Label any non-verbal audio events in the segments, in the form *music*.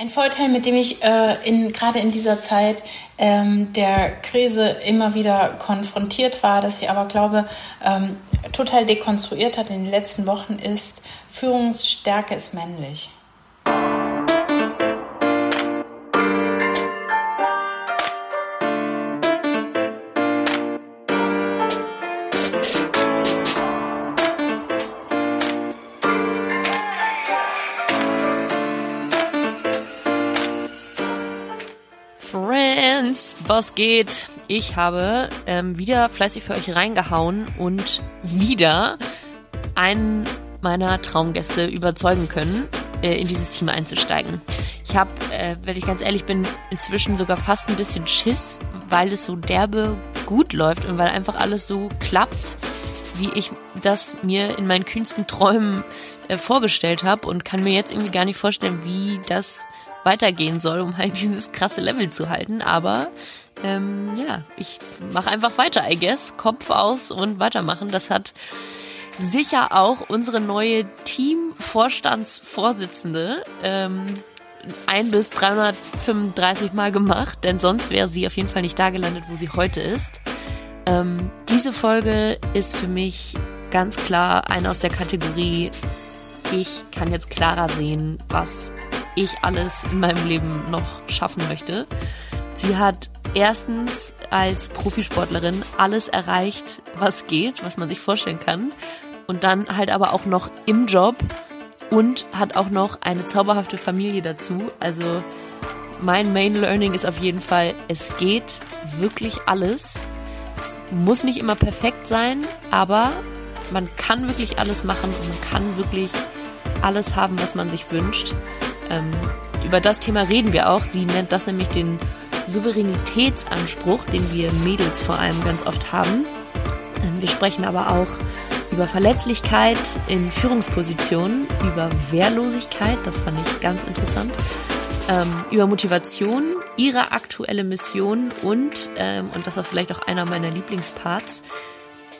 Ein Vorteil, mit dem ich äh, in, gerade in dieser Zeit ähm, der Krise immer wieder konfrontiert war, dass ich aber glaube, ähm, total dekonstruiert hat in den letzten Wochen, ist, Führungsstärke ist männlich. Was geht? Ich habe ähm, wieder fleißig für euch reingehauen und wieder einen meiner Traumgäste überzeugen können, äh, in dieses Team einzusteigen. Ich habe, äh, wenn ich ganz ehrlich bin, inzwischen sogar fast ein bisschen Schiss, weil es so derbe gut läuft und weil einfach alles so klappt, wie ich das mir in meinen kühnsten Träumen äh, vorgestellt habe und kann mir jetzt irgendwie gar nicht vorstellen, wie das weitergehen soll, um halt *laughs* dieses krasse Level zu halten. Aber ähm, ja, ich mache einfach weiter, I guess. Kopf aus und weitermachen. Das hat sicher auch unsere neue Teamvorstandsvorsitzende ähm, ein bis 335 Mal gemacht, denn sonst wäre sie auf jeden Fall nicht da gelandet, wo sie heute ist. Ähm, diese Folge ist für mich ganz klar eine aus der Kategorie, ich kann jetzt klarer sehen, was ich alles in meinem Leben noch schaffen möchte. Sie hat erstens als Profisportlerin alles erreicht, was geht, was man sich vorstellen kann. Und dann halt aber auch noch im Job und hat auch noch eine zauberhafte Familie dazu. Also mein Main Learning ist auf jeden Fall, es geht wirklich alles. Es muss nicht immer perfekt sein, aber man kann wirklich alles machen und man kann wirklich alles haben, was man sich wünscht. Ähm, über das Thema reden wir auch. Sie nennt das nämlich den Souveränitätsanspruch, den wir Mädels vor allem ganz oft haben. Ähm, wir sprechen aber auch über Verletzlichkeit in Führungspositionen, über Wehrlosigkeit, das fand ich ganz interessant, ähm, über Motivation, ihre aktuelle Mission und, ähm, und das ist vielleicht auch einer meiner Lieblingsparts,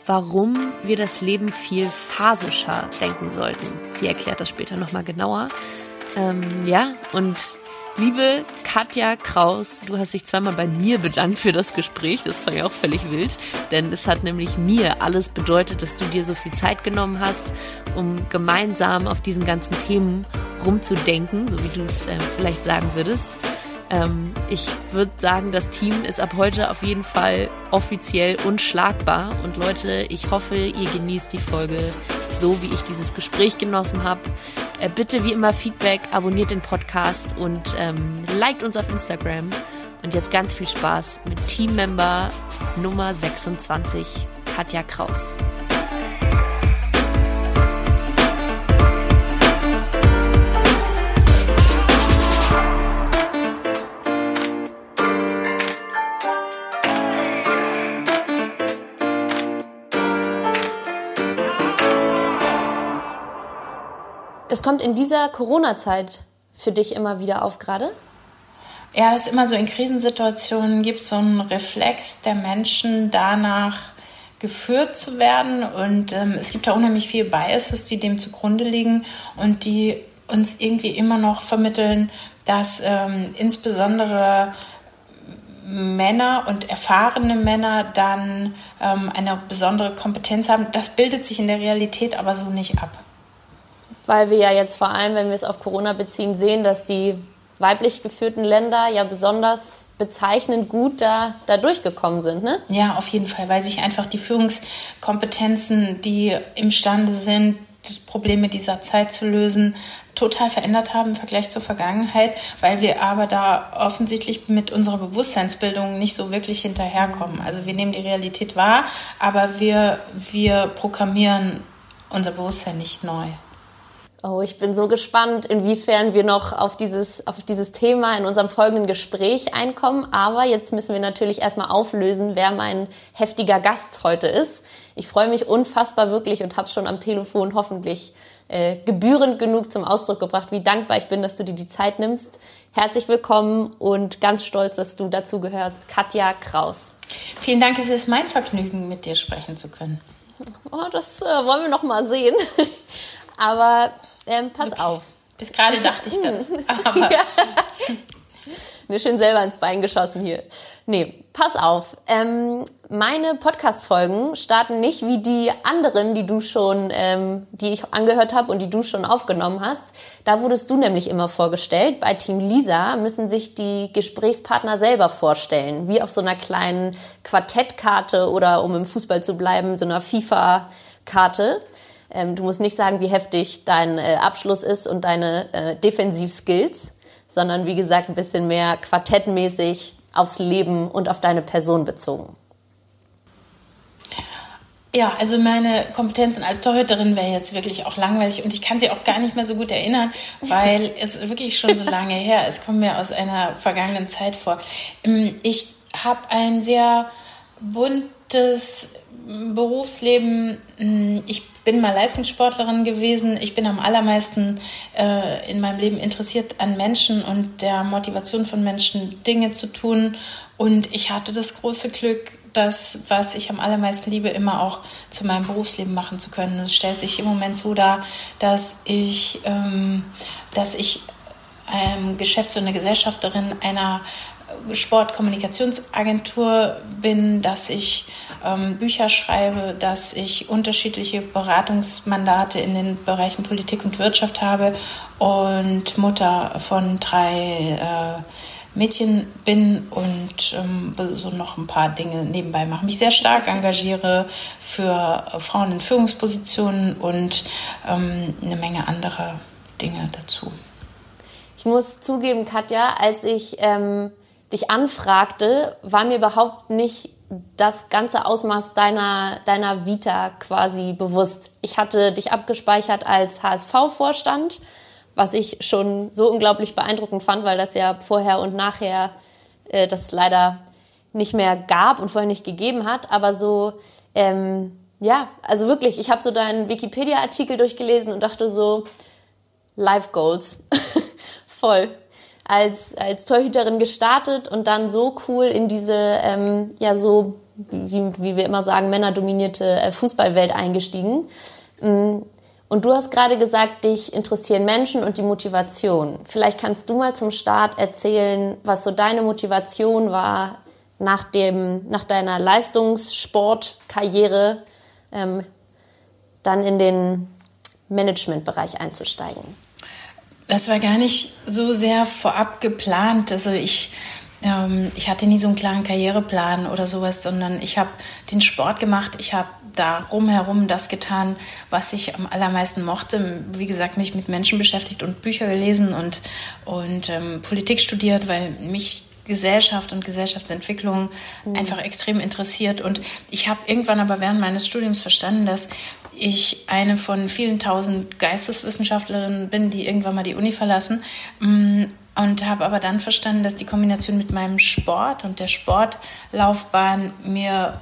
warum wir das Leben viel phasischer denken sollten. Sie erklärt das später nochmal genauer. Ähm, ja, und liebe Katja Kraus, du hast dich zweimal bei mir bedankt für das Gespräch. Das war ja auch völlig wild, denn es hat nämlich mir alles bedeutet, dass du dir so viel Zeit genommen hast, um gemeinsam auf diesen ganzen Themen rumzudenken, so wie du es äh, vielleicht sagen würdest. Ähm, ich würde sagen, das Team ist ab heute auf jeden Fall offiziell unschlagbar. Und Leute, ich hoffe, ihr genießt die Folge so, wie ich dieses Gespräch genossen habe. Äh, bitte wie immer Feedback, abonniert den Podcast und ähm, liked uns auf Instagram. Und jetzt ganz viel Spaß mit Teammember Nummer 26, Katja Kraus. Das kommt in dieser Corona-Zeit für dich immer wieder auf gerade? Ja, das ist immer so in Krisensituationen gibt es so einen Reflex der Menschen danach geführt zu werden und ähm, es gibt da unheimlich viele Biases, die dem zugrunde liegen und die uns irgendwie immer noch vermitteln, dass ähm, insbesondere Männer und erfahrene Männer dann ähm, eine besondere Kompetenz haben. Das bildet sich in der Realität aber so nicht ab weil wir ja jetzt vor allem, wenn wir es auf Corona beziehen, sehen, dass die weiblich geführten Länder ja besonders bezeichnend gut da, da durchgekommen sind, ne? Ja, auf jeden Fall, weil sich einfach die Führungskompetenzen, die imstande sind, das Probleme dieser Zeit zu lösen, total verändert haben im Vergleich zur Vergangenheit, weil wir aber da offensichtlich mit unserer Bewusstseinsbildung nicht so wirklich hinterherkommen. Also wir nehmen die Realität wahr, aber wir, wir programmieren unser Bewusstsein nicht neu. Oh, ich bin so gespannt, inwiefern wir noch auf dieses, auf dieses Thema in unserem folgenden Gespräch einkommen. Aber jetzt müssen wir natürlich erstmal auflösen, wer mein heftiger Gast heute ist. Ich freue mich unfassbar wirklich und habe schon am Telefon hoffentlich äh, gebührend genug zum Ausdruck gebracht, wie dankbar ich bin, dass du dir die Zeit nimmst. Herzlich willkommen und ganz stolz, dass du dazu gehörst, Katja Kraus. Vielen Dank, es ist mein Vergnügen, mit dir sprechen zu können. Oh, das äh, wollen wir noch mal sehen. *laughs* Aber ähm, pass okay. auf. Bis gerade dachte ich das. *laughs* Aber ja. Mir schön selber ins Bein geschossen hier. Nee, pass auf. Ähm, meine Podcast-Folgen starten nicht wie die anderen, die du schon, ähm, die ich angehört habe und die du schon aufgenommen hast. Da wurdest du nämlich immer vorgestellt. Bei Team Lisa müssen sich die Gesprächspartner selber vorstellen, wie auf so einer kleinen Quartettkarte oder um im Fußball zu bleiben, so einer FIFA-Karte. Ähm, du musst nicht sagen, wie heftig dein äh, Abschluss ist und deine äh, Defensivskills, sondern wie gesagt ein bisschen mehr quartettmäßig aufs Leben und auf deine Person bezogen. Ja, also meine Kompetenzen als Torhüterin wäre jetzt wirklich auch langweilig und ich kann sie auch gar nicht mehr so gut erinnern, weil *laughs* es wirklich schon so lange her ist. Es kommt mir aus einer vergangenen Zeit vor. Ähm, ich habe ein sehr buntes Berufsleben. Hm, ich bin mal Leistungssportlerin gewesen. Ich bin am allermeisten äh, in meinem Leben interessiert an Menschen und der Motivation von Menschen, Dinge zu tun. Und ich hatte das große Glück, das, was ich am allermeisten liebe, immer auch zu meinem Berufsleben machen zu können. Es stellt sich im Moment so dar, dass ich, ähm, dass ich ähm, Geschäfts- und Gesellschafterin einer Sportkommunikationsagentur bin, dass ich ähm, Bücher schreibe, dass ich unterschiedliche Beratungsmandate in den Bereichen Politik und Wirtschaft habe und Mutter von drei äh, Mädchen bin und ähm, so noch ein paar Dinge nebenbei mache. Mich sehr stark engagiere für Frauen in Führungspositionen und ähm, eine Menge anderer Dinge dazu. Ich muss zugeben, Katja, als ich ähm, dich anfragte, war mir überhaupt nicht das ganze Ausmaß deiner, deiner Vita quasi bewusst. Ich hatte dich abgespeichert als HSV-Vorstand, was ich schon so unglaublich beeindruckend fand, weil das ja vorher und nachher äh, das leider nicht mehr gab und vorher nicht gegeben hat. Aber so, ähm, ja, also wirklich, ich habe so deinen Wikipedia-Artikel durchgelesen und dachte so, Life Goals. *laughs* Voll als, als Torhüterin gestartet und dann so cool in diese, ähm, ja, so, wie, wie wir immer sagen, männerdominierte äh, Fußballwelt eingestiegen. Mm, und du hast gerade gesagt, dich interessieren Menschen und die Motivation. Vielleicht kannst du mal zum Start erzählen, was so deine Motivation war, nach, dem, nach deiner Leistungssportkarriere ähm, dann in den Managementbereich einzusteigen. Das war gar nicht so sehr vorab geplant. Also ich, ähm, ich hatte nie so einen klaren Karriereplan oder sowas, sondern ich habe den Sport gemacht. Ich habe darum herum das getan, was ich am allermeisten mochte. Wie gesagt, mich mit Menschen beschäftigt und Bücher gelesen und, und ähm, Politik studiert, weil mich Gesellschaft und Gesellschaftsentwicklung mhm. einfach extrem interessiert. Und ich habe irgendwann aber während meines Studiums verstanden, dass ich eine von vielen tausend Geisteswissenschaftlerinnen bin, die irgendwann mal die Uni verlassen. Mm, und habe aber dann verstanden, dass die Kombination mit meinem Sport und der Sportlaufbahn mir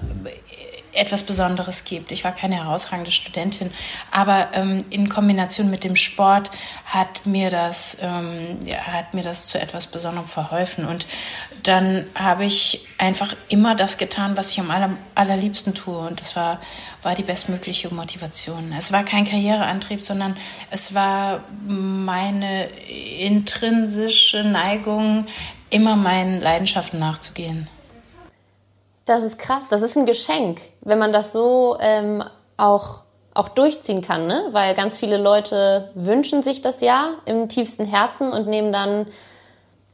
etwas Besonderes gibt. Ich war keine herausragende Studentin, aber ähm, in Kombination mit dem Sport hat mir das ähm, ja, hat mir das zu etwas Besonderem verholfen und dann habe ich einfach immer das getan, was ich am aller, allerliebsten tue und das war war die bestmögliche Motivation. Es war kein Karriereantrieb, sondern es war meine intrinsische Neigung, immer meinen Leidenschaften nachzugehen. Das ist krass, das ist ein Geschenk, wenn man das so ähm, auch, auch durchziehen kann, ne? weil ganz viele Leute wünschen sich das ja im tiefsten Herzen und nehmen dann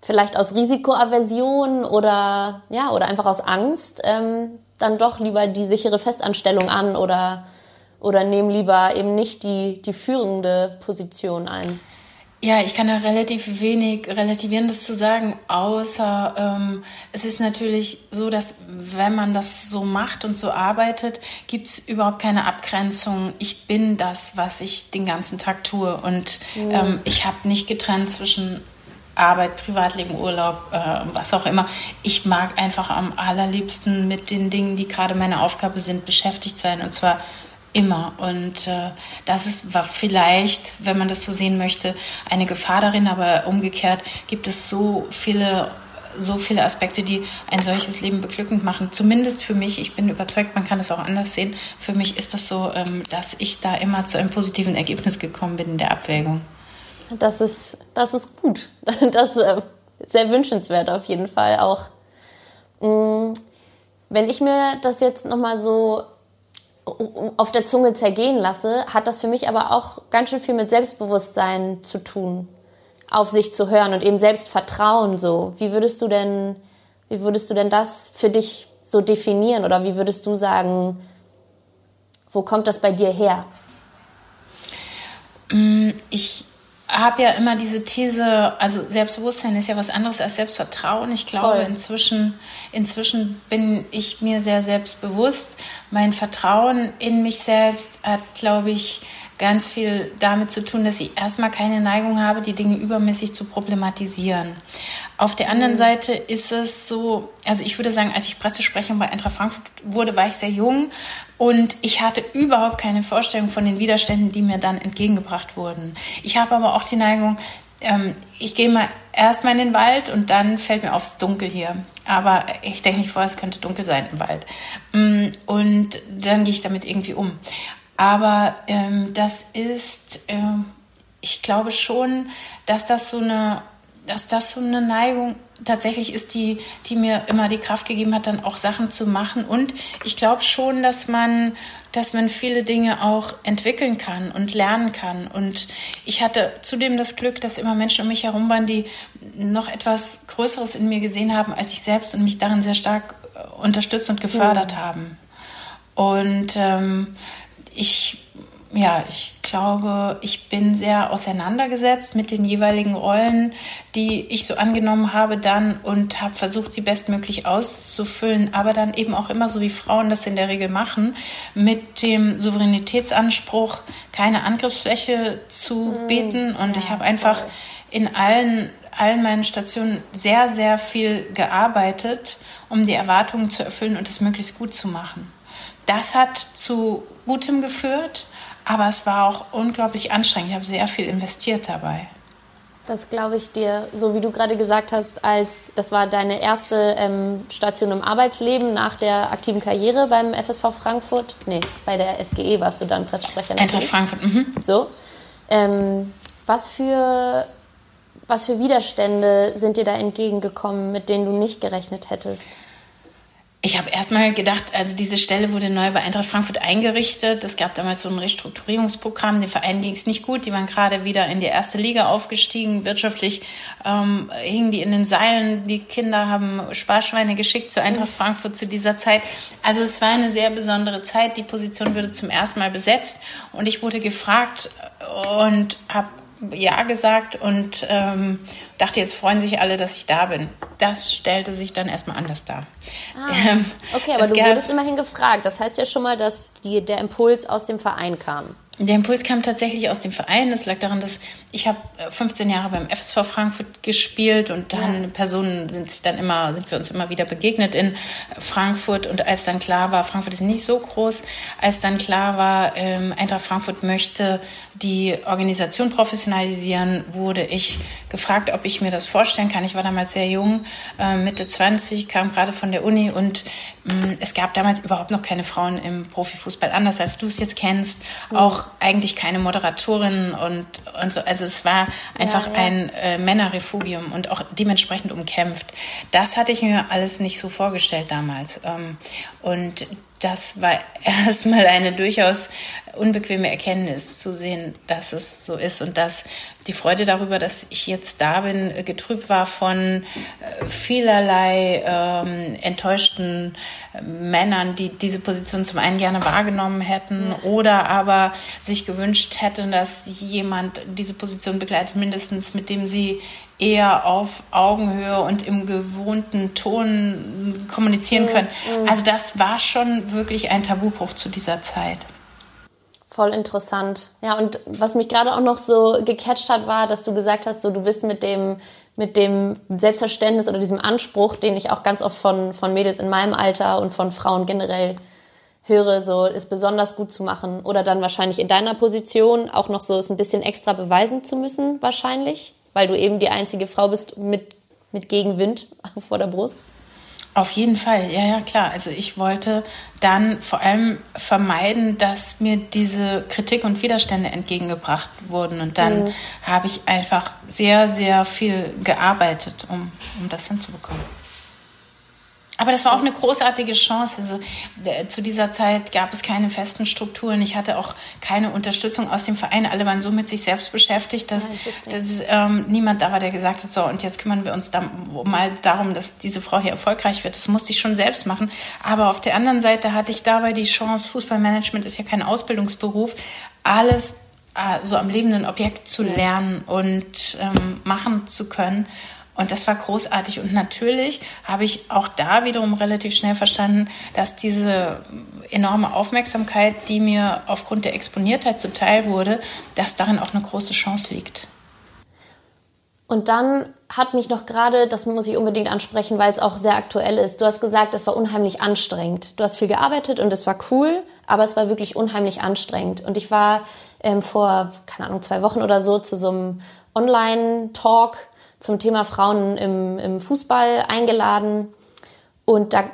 vielleicht aus Risikoaversion oder, ja, oder einfach aus Angst ähm, dann doch lieber die sichere Festanstellung an oder, oder nehmen lieber eben nicht die, die führende Position ein. Ja, ich kann da relativ wenig Relativierendes zu sagen, außer ähm, es ist natürlich so, dass wenn man das so macht und so arbeitet, gibt es überhaupt keine Abgrenzung. Ich bin das, was ich den ganzen Tag tue und mhm. ähm, ich habe nicht getrennt zwischen Arbeit, Privatleben, Urlaub, äh, was auch immer. Ich mag einfach am allerliebsten mit den Dingen, die gerade meine Aufgabe sind, beschäftigt sein und zwar Immer. Und äh, das ist war vielleicht, wenn man das so sehen möchte, eine Gefahr darin, aber umgekehrt gibt es so viele so viele Aspekte, die ein solches Leben beglückend machen. Zumindest für mich, ich bin überzeugt, man kann es auch anders sehen. Für mich ist das so, ähm, dass ich da immer zu einem positiven Ergebnis gekommen bin in der Abwägung. Das ist, das ist gut. *laughs* Das äh, sehr wünschenswert auf jeden Fall auch. Mm, wenn ich mir das jetzt nochmal so auf der Zunge zergehen lasse, hat das für mich aber auch ganz schön viel mit Selbstbewusstsein zu tun, auf sich zu hören und eben Selbstvertrauen so. Wie würdest du denn, wie würdest du denn das für dich so definieren oder wie würdest du sagen, wo kommt das bei dir her? Mm, ich habe ja immer diese These, also Selbstbewusstsein ist ja was anderes als Selbstvertrauen. Ich glaube, inzwischen, inzwischen bin ich mir sehr selbstbewusst. Mein Vertrauen in mich selbst hat, glaube ich, ganz viel damit zu tun, dass ich erstmal keine Neigung habe, die Dinge übermäßig zu problematisieren. Auf der anderen mhm. Seite ist es so, also ich würde sagen, als ich Pressesprecherin bei Eintracht Frankfurt wurde, war ich sehr jung und ich hatte überhaupt keine Vorstellung von den Widerständen, die mir dann entgegengebracht wurden. Ich habe aber auch die Neigung, ähm, ich gehe mal erstmal in den Wald und dann fällt mir aufs Dunkel hier. Aber ich denke nicht vor, es könnte dunkel sein im Wald. Mm, und dann gehe ich damit irgendwie um. Aber ähm, das ist, äh, ich glaube schon, dass das so eine, dass das so eine Neigung tatsächlich ist, die, die mir immer die Kraft gegeben hat, dann auch Sachen zu machen. Und ich glaube schon, dass man, dass man viele Dinge auch entwickeln kann und lernen kann. Und ich hatte zudem das Glück, dass immer Menschen um mich herum waren, die noch etwas Größeres in mir gesehen haben als ich selbst und mich darin sehr stark unterstützt und gefördert mhm. haben. Und ähm, ich, ja, ich glaube, ich bin sehr auseinandergesetzt mit den jeweiligen Rollen, die ich so angenommen habe dann und habe versucht, sie bestmöglich auszufüllen, aber dann eben auch immer so wie Frauen das in der Regel machen, mit dem Souveränitätsanspruch, keine Angriffsfläche zu hm, bieten. Und ich habe einfach in allen allen meinen Stationen sehr, sehr viel gearbeitet, um die Erwartungen zu erfüllen und es möglichst gut zu machen. Das hat zu Gutem geführt, aber es war auch unglaublich anstrengend. Ich habe sehr viel investiert dabei. Das glaube ich dir, so wie du gerade gesagt hast, als das war deine erste ähm, Station im Arbeitsleben nach der aktiven Karriere beim FSV Frankfurt. Nee, bei der SGE warst du dann Pressesprecher. Eintracht Frankfurt, mhm. So. Ähm, was für was für Widerstände sind dir da entgegengekommen, mit denen du nicht gerechnet hättest? Ich habe erstmal gedacht, also diese Stelle wurde neu bei Eintracht Frankfurt eingerichtet. Es gab damals so ein Restrukturierungsprogramm. Den Verein ging es nicht gut. Die waren gerade wieder in die erste Liga aufgestiegen. Wirtschaftlich ähm, hingen die in den Seilen. Die Kinder haben Sparschweine geschickt zu Eintracht Frankfurt zu dieser Zeit. Also es war eine sehr besondere Zeit. Die Position wurde zum ersten Mal besetzt und ich wurde gefragt und habe ja gesagt und ähm, dachte, jetzt freuen sich alle, dass ich da bin. Das stellte sich dann erstmal anders dar. Ah, *laughs* ähm, okay, aber du wurdest immerhin gefragt. Das heißt ja schon mal, dass die, der Impuls aus dem Verein kam. Der Impuls kam tatsächlich aus dem Verein. Das lag daran, dass ich habe 15 Jahre beim FSV Frankfurt gespielt und dann ja. Personen sind sich dann immer, sind wir uns immer wieder begegnet in Frankfurt. Und als dann klar war, Frankfurt ist nicht so groß, als dann klar war, ähm, Eintracht Frankfurt möchte die Organisation professionalisieren, wurde ich gefragt, ob ich mir das vorstellen kann. Ich war damals sehr jung, äh, Mitte 20, kam gerade von der Uni und mh, mm, es gab damals überhaupt noch keine Frauen im Profifußball, anders als du es jetzt kennst. Mhm. Auch eigentlich keine Moderatorin und, und so. Also es war einfach ja, ja. ein äh, Männerrefugium und auch dementsprechend umkämpft. Das hatte ich mir alles nicht so vorgestellt damals. Ähm, und das war *laughs* erstmal eine durchaus unbequeme Erkenntnis zu sehen, dass es so ist und dass die Freude darüber, dass ich jetzt da bin, getrübt war von äh, vielerlei ähm, enttäuschten Männern, die diese Position zum einen gerne wahrgenommen hätten oder aber sich gewünscht hätten, dass jemand diese Position begleitet, mindestens mit dem sie eher auf Augenhöhe und im gewohnten Ton kommunizieren können. Also das war schon wirklich ein Tabubruch zu dieser Zeit. Voll interessant. Ja, und was mich gerade auch noch so gecatcht hat, war, dass du gesagt hast, so du bist mit dem mit dem Selbstverständnis oder diesem Anspruch, den ich auch ganz oft von, von Mädels in meinem Alter und von Frauen generell höre, so es besonders gut zu machen oder dann wahrscheinlich in deiner Position auch noch so es ein bisschen extra beweisen zu müssen, wahrscheinlich weil du eben die einzige Frau bist mit, mit Gegenwind *laughs* vor der Brust? Auf jeden Fall, ja, ja, klar. Also ich wollte dann vor allem vermeiden, dass mir diese Kritik und Widerstände entgegengebracht wurden. Und dann mhm. habe ich einfach sehr, sehr viel gearbeitet, um, um das hinzubekommen. Aber das war auch eine großartige Chance. Also, zu dieser Zeit gab es keine festen Strukturen. Ich hatte auch keine Unterstützung aus dem Verein. Alle waren so mit sich selbst beschäftigt, dass, dass ähm, niemand da war, der gesagt hat, so, und jetzt kümmern wir uns da mal darum, dass diese Frau hier erfolgreich wird. Das musste ich schon selbst machen. Aber auf der anderen Seite hatte ich dabei die Chance, Fußballmanagement ist ja kein Ausbildungsberuf, alles äh, so am lebenden Objekt zu lernen und ähm, machen zu können. Und das war großartig. Und natürlich habe ich auch da wiederum relativ schnell verstanden, dass diese enorme Aufmerksamkeit, die mir aufgrund der Exponiertheit zuteil wurde, dass darin auch eine große Chance liegt. Und dann hat mich noch gerade, das muss ich unbedingt ansprechen, weil es auch sehr aktuell ist. Du hast gesagt, es war unheimlich anstrengend. Du hast viel gearbeitet und es war cool, aber es war wirklich unheimlich anstrengend. Und ich war ähm, vor, keine Ahnung, zwei Wochen oder so zu so einem Online-Talk zum Thema Frauen im, im Fußball eingeladen. Und, da,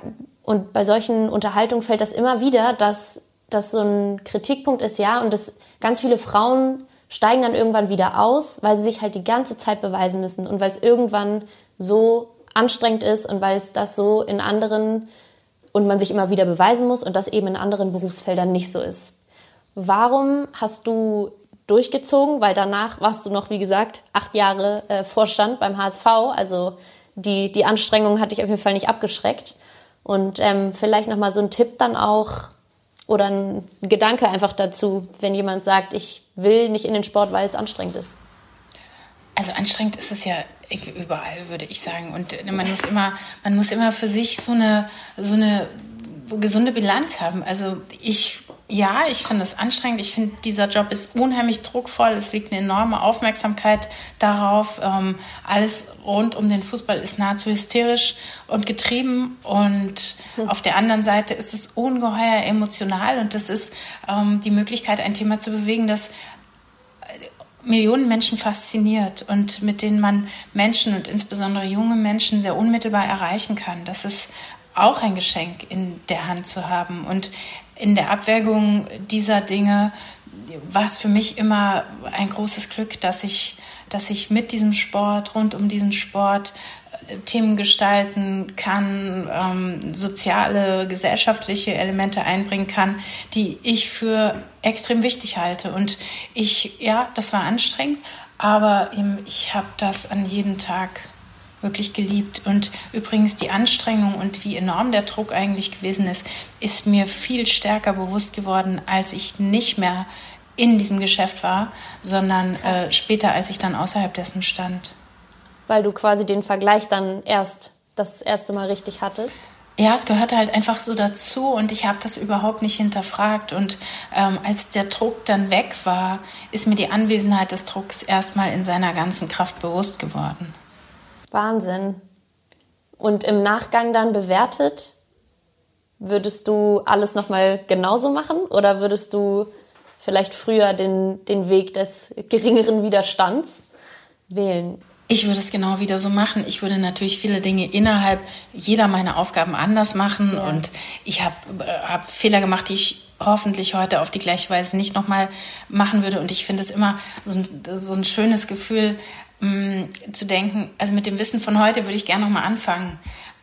und bei solchen Unterhaltungen fällt das immer wieder, dass das so ein Kritikpunkt ist, ja, und dass ganz viele Frauen steigen dann irgendwann wieder aus, weil sie sich halt die ganze Zeit beweisen müssen und weil es irgendwann so anstrengend ist und weil es das so in anderen und man sich immer wieder beweisen muss und das eben in anderen Berufsfeldern nicht so ist. Warum hast du durchgezogen, weil danach warst du noch, wie gesagt, acht Jahre äh, Vorstand beim HSV. Also die, die Anstrengung hat dich auf jeden Fall nicht abgeschreckt. Und ähm, vielleicht nochmal so ein Tipp dann auch oder ein Gedanke einfach dazu, wenn jemand sagt, ich will nicht in den Sport, weil es anstrengend ist. Also anstrengend ist es ja überall, würde ich sagen. Und man muss immer, man muss immer für sich so eine, so eine gesunde Bilanz haben. Also ich ja, ich finde es anstrengend. Ich finde, dieser Job ist unheimlich druckvoll. Es liegt eine enorme Aufmerksamkeit darauf. Ähm, alles rund um den Fußball ist nahezu hysterisch und getrieben. Und hm. auf der anderen Seite ist es ungeheuer emotional. Und das ist ähm, die Möglichkeit, ein Thema zu bewegen, das Millionen Menschen fasziniert und mit denen man Menschen und insbesondere junge Menschen sehr unmittelbar erreichen kann. Das ist auch ein Geschenk in der Hand zu haben. Und in der Abwägung dieser Dinge war es für mich immer ein großes Glück, dass ich, dass ich mit diesem Sport, rund um diesen Sport, äh, Themen gestalten kann, ähm, soziale, gesellschaftliche Elemente einbringen kann, die ich für extrem wichtig halte. Und ich, ja, das war anstrengend, aber ich habe das an jedem Tag wirklich geliebt. Und übrigens die Anstrengung und wie enorm der Druck eigentlich gewesen ist, ist mir viel stärker bewusst geworden, als ich nicht mehr in diesem Geschäft war, sondern äh, später, als ich dann außerhalb dessen stand. Weil du quasi den Vergleich dann erst das erste Mal richtig hattest? Ja, es gehörte halt einfach so dazu und ich habe das überhaupt nicht hinterfragt. Und ähm, als der Druck dann weg war, ist mir die Anwesenheit des Drucks erstmal in seiner ganzen Kraft bewusst geworden. Wahnsinn. Und im Nachgang dann bewertet, würdest du alles nochmal genauso machen oder würdest du vielleicht früher den, den Weg des geringeren Widerstands wählen? Ich würde es genau wieder so machen. Ich würde natürlich viele Dinge innerhalb jeder meiner Aufgaben anders machen. Ja. Und ich habe hab Fehler gemacht, die ich hoffentlich heute auf die gleiche Weise nicht nochmal machen würde. Und ich finde es immer so ein, so ein schönes Gefühl, mh, mm, zu denken, also mit dem Wissen von heute würde ich gerne nochmal anfangen.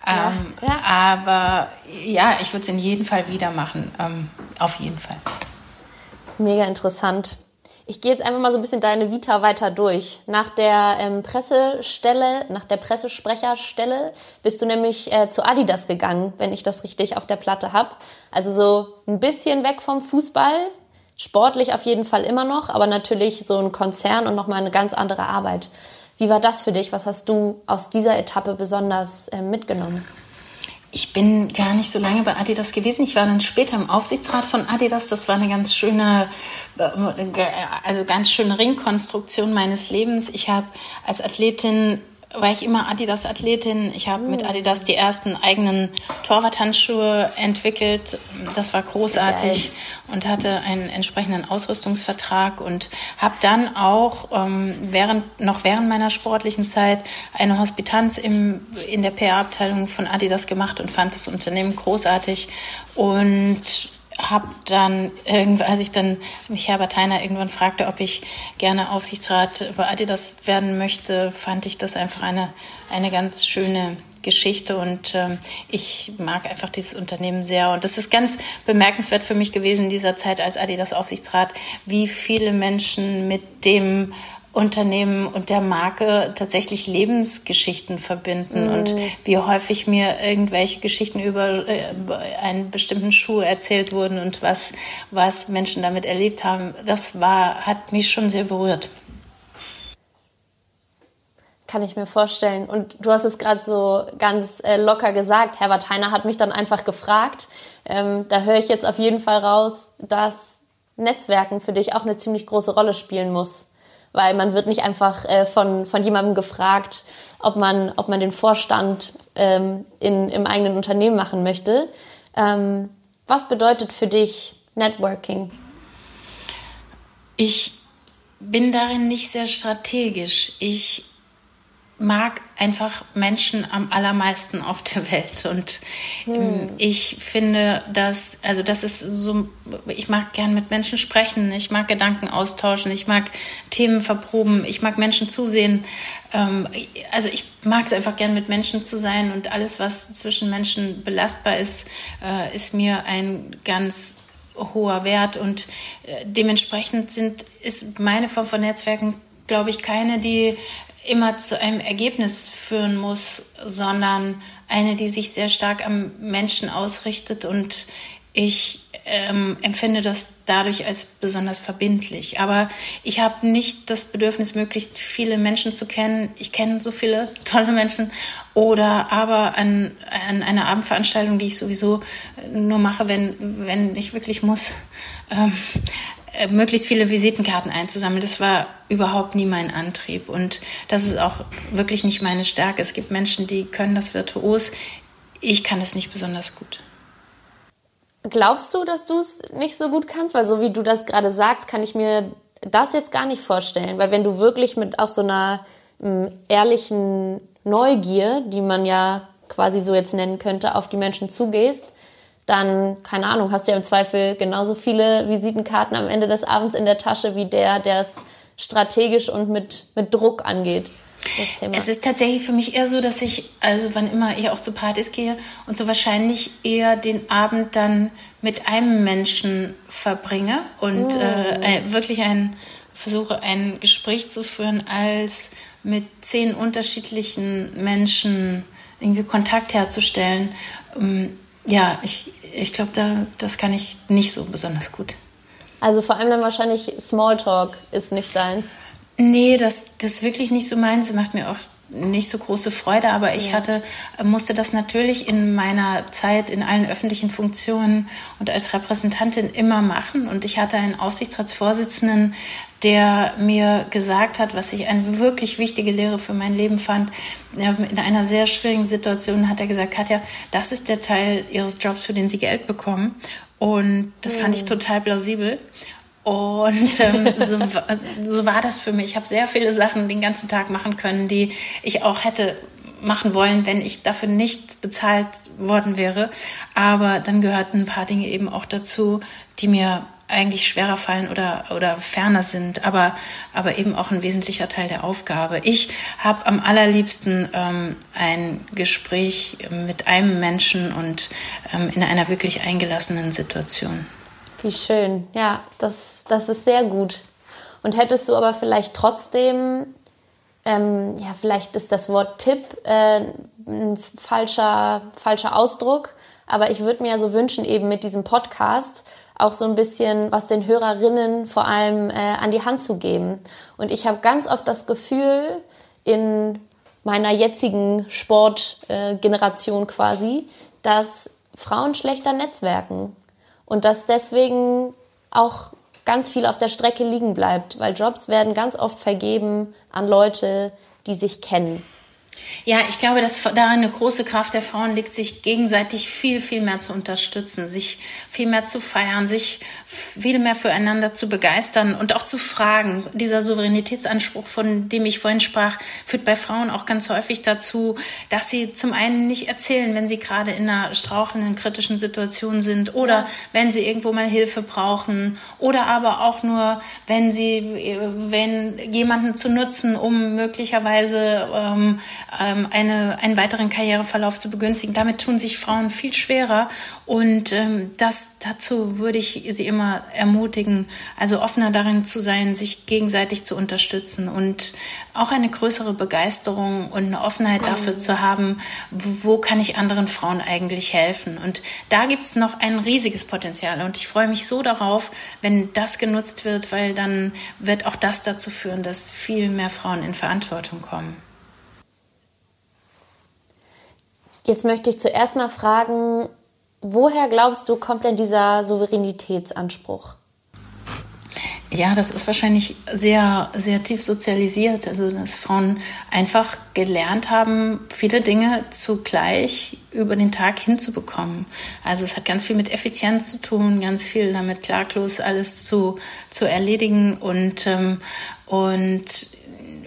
Ja, ähm, ja. Aber ja, ich würde es in jedem Fall wieder machen. Ähm, auf jeden Fall. Mega interessant. Ich gehe jetzt einfach mal so ein bisschen deine Vita weiter durch. Nach der ähm, Pressestelle, nach der Pressesprecherstelle bist du nämlich äh, zu Adidas gegangen, wenn ich das richtig auf der Platte habe. Also so ein bisschen weg vom Fußball, Sportlich auf jeden Fall immer noch, aber natürlich so ein Konzern und nochmal eine ganz andere Arbeit. Wie war das für dich? Was hast du aus dieser Etappe besonders äh, mitgenommen? Ich bin gar nicht so lange bei Adidas gewesen. Ich war dann später im Aufsichtsrat von Adidas. Das war eine ganz schöne, äh, also ganz schöne Ringkonstruktion meines Lebens. Ich habe als Athletin war ich immer Adidas-Athletin. Ich habe mit Adidas die ersten eigenen Torwarthandschuhe entwickelt. Das war großartig und hatte einen entsprechenden Ausrüstungsvertrag und habe dann auch ähm, während, noch während meiner sportlichen Zeit eine Hospitanz im, in der PR-Abteilung von Adidas gemacht und fand das Unternehmen großartig und habe dann, als ich dann mich Herbert Heiner irgendwann fragte, ob ich gerne Aufsichtsrat bei Adidas werden möchte, fand ich das einfach eine, eine ganz schöne Geschichte und ähm, ich mag einfach dieses Unternehmen sehr. Und das ist ganz bemerkenswert für mich gewesen in dieser Zeit als Adidas Aufsichtsrat, wie viele Menschen mit dem Unternehmen und der Marke tatsächlich Lebensgeschichten verbinden mm. und wie häufig mir irgendwelche Geschichten über äh, einen bestimmten Schuh erzählt wurden und was, was Menschen damit erlebt haben, das war, hat mich schon sehr berührt. Kann ich mir vorstellen. Und du hast es gerade so ganz äh, locker gesagt. Herbert Heiner hat mich dann einfach gefragt. Ähm, da höre ich jetzt auf jeden Fall raus, dass Netzwerken für dich auch eine ziemlich große Rolle spielen muss weil man wird nicht einfach äh, von, von jemandem gefragt, ob man, ob man den Vorstand ähm, in, im eigenen Unternehmen machen möchte. Ähm, was bedeutet für dich Networking? Ich bin darin nicht sehr strategisch. Ich mag einfach Menschen am allermeisten auf der Welt. Und hm. ich finde, dass, also das ist so, ich mag gern mit Menschen sprechen, ich mag Gedanken austauschen, ich mag Themen verproben, ich mag Menschen zusehen. Ähm, also ich mag es einfach gern mit Menschen zu sein und alles, was zwischen Menschen belastbar ist, äh, ist mir ein ganz hoher Wert und äh, dementsprechend sind, ist meine Form von Netzwerken glaube ich, keine, die immer zu einem Ergebnis führen muss, sondern eine, die sich sehr stark am Menschen ausrichtet und ich ähm, empfinde das dadurch als besonders verbindlich. Aber ich habe nicht das Bedürfnis, möglichst viele Menschen zu kennen. Ich kenne so viele *laughs* tolle Menschen. Oder aber an, an einer Abendveranstaltung, die ich sowieso nur mache, wenn, wenn ich wirklich muss, ähm, äh, möglichst viele Visitenkarten einzusammeln. Das war überhaupt nie mein Antrieb. Und das ist auch wirklich nicht meine Stärke. Es gibt Menschen, die können das virtuos. Ich kann das nicht besonders gut. Glaubst du, dass du es nicht so gut kannst? Weil so wie du das gerade sagst, kann ich mir das jetzt gar nicht vorstellen. Weil wenn du wirklich mit auch so einer m, ehrlichen Neugier, die man ja quasi so jetzt nennen könnte, auf die Menschen zugehst, dann, keine Ahnung, hast du ja im Zweifel genauso viele Visitenkarten am Ende des Abends in der Tasche wie der, der es strategisch und mit, mit Druck angeht. Es ist tatsächlich für mich eher so, dass ich, also wann immer ich auch zu Partys gehe und so wahrscheinlich eher den Abend dann mit einem Menschen verbringe und mm. äh, wirklich ein, versuche ein Gespräch zu führen, als mit zehn unterschiedlichen Menschen irgendwie Kontakt herzustellen. Ähm, ja, ich, ich glaube, da, das kann ich nicht so besonders gut. Also vor allem dann wahrscheinlich Smalltalk ist nicht deins. Nee, das, das ist wirklich nicht so meins. Macht mir auch nicht so große Freude, aber ich ja. hatte, musste das natürlich in meiner Zeit in allen öffentlichen Funktionen und als Repräsentantin immer machen. Und ich hatte einen Aufsichtsratsvorsitzenden, der mir gesagt hat, was ich eine wirklich wichtige Lehre für mein Leben fand. In einer sehr schwierigen Situation hat er gesagt, Katja, das ist der Teil Ihres Jobs, für den Sie Geld bekommen. Und das fand ich oh. total plausibel. Und ähm, so, *laughs* so war das für mich. Ich habe sehr viele Sachen den ganzen Tag machen können, die ich auch hätte machen wollen, wenn ich dafür nicht bezahlt worden wäre. Aber dann gehörten ein paar Dinge eben auch dazu, die mir eigentlich schwerer fallen oder, oder ferner sind, aber, aber eben auch ein wesentlicher Teil der Aufgabe. Ich habe am allerliebsten ähm, ein Gespräch mit einem Menschen und ähm, in einer wirklich eingelassenen Situation. Wie schön. Ja, das, das ist sehr gut. Und hättest du aber vielleicht trotzdem, ähm, ja, vielleicht ist das Wort Tipp äh, ein falscher, falscher Ausdruck, aber ich würde mir ja so wünschen, eben mit diesem Podcast auch so ein bisschen was den Hörerinnen vor allem äh, an die Hand zu geben. Und ich habe ganz oft das Gefühl, in meiner jetzigen Sportgeneration äh, quasi, dass Frauen schlechter netzwerken. Und dass deswegen auch ganz viel auf der Strecke liegen bleibt, weil Jobs werden ganz oft vergeben an Leute, die sich kennen. Ja, ich glaube, dass darin eine große Kraft der Frauen liegt, sich gegenseitig viel, viel mehr zu unterstützen, sich viel mehr zu feiern, sich viel mehr füreinander zu begeistern und auch zu fragen. Dieser Souveränitätsanspruch, von dem ich vorhin sprach, führt bei Frauen auch ganz häufig dazu, dass sie zum einen nicht erzählen, wenn sie gerade in einer strauchelnden, kritischen Situation sind oder ja. wenn sie irgendwo mal Hilfe brauchen oder aber auch nur, wenn sie, wenn jemanden zu nutzen, um möglicherweise ähm, ähm, eine, einen weiteren Karriereverlauf zu begünstigen. Damit tun sich Frauen viel schwerer und ähm, das dazu würde ich sie immer ermutigen, also offener darin zu sein, sich gegenseitig zu unterstützen und auch eine größere Begeisterung und eine Offenheit dafür zu haben, wo kann ich anderen Frauen eigentlich helfen. Und da gibt es noch ein riesiges Potenzial und ich freue mich so darauf, wenn das genutzt wird, weil dann wird auch das dazu führen, dass viel mehr Frauen in Verantwortung kommen. Jetzt möchte ich zuerst mal fragen, woher glaubst du, kommt denn dieser Souveränitätsanspruch? Ja, das ist wahrscheinlich sehr, sehr tief sozialisiert. Also, dass Frauen einfach gelernt haben, viele Dinge zugleich über den Tag hinzubekommen. Also, es hat ganz viel mit Effizienz zu tun, ganz viel damit klaglos alles zu, zu erledigen und, ähm, und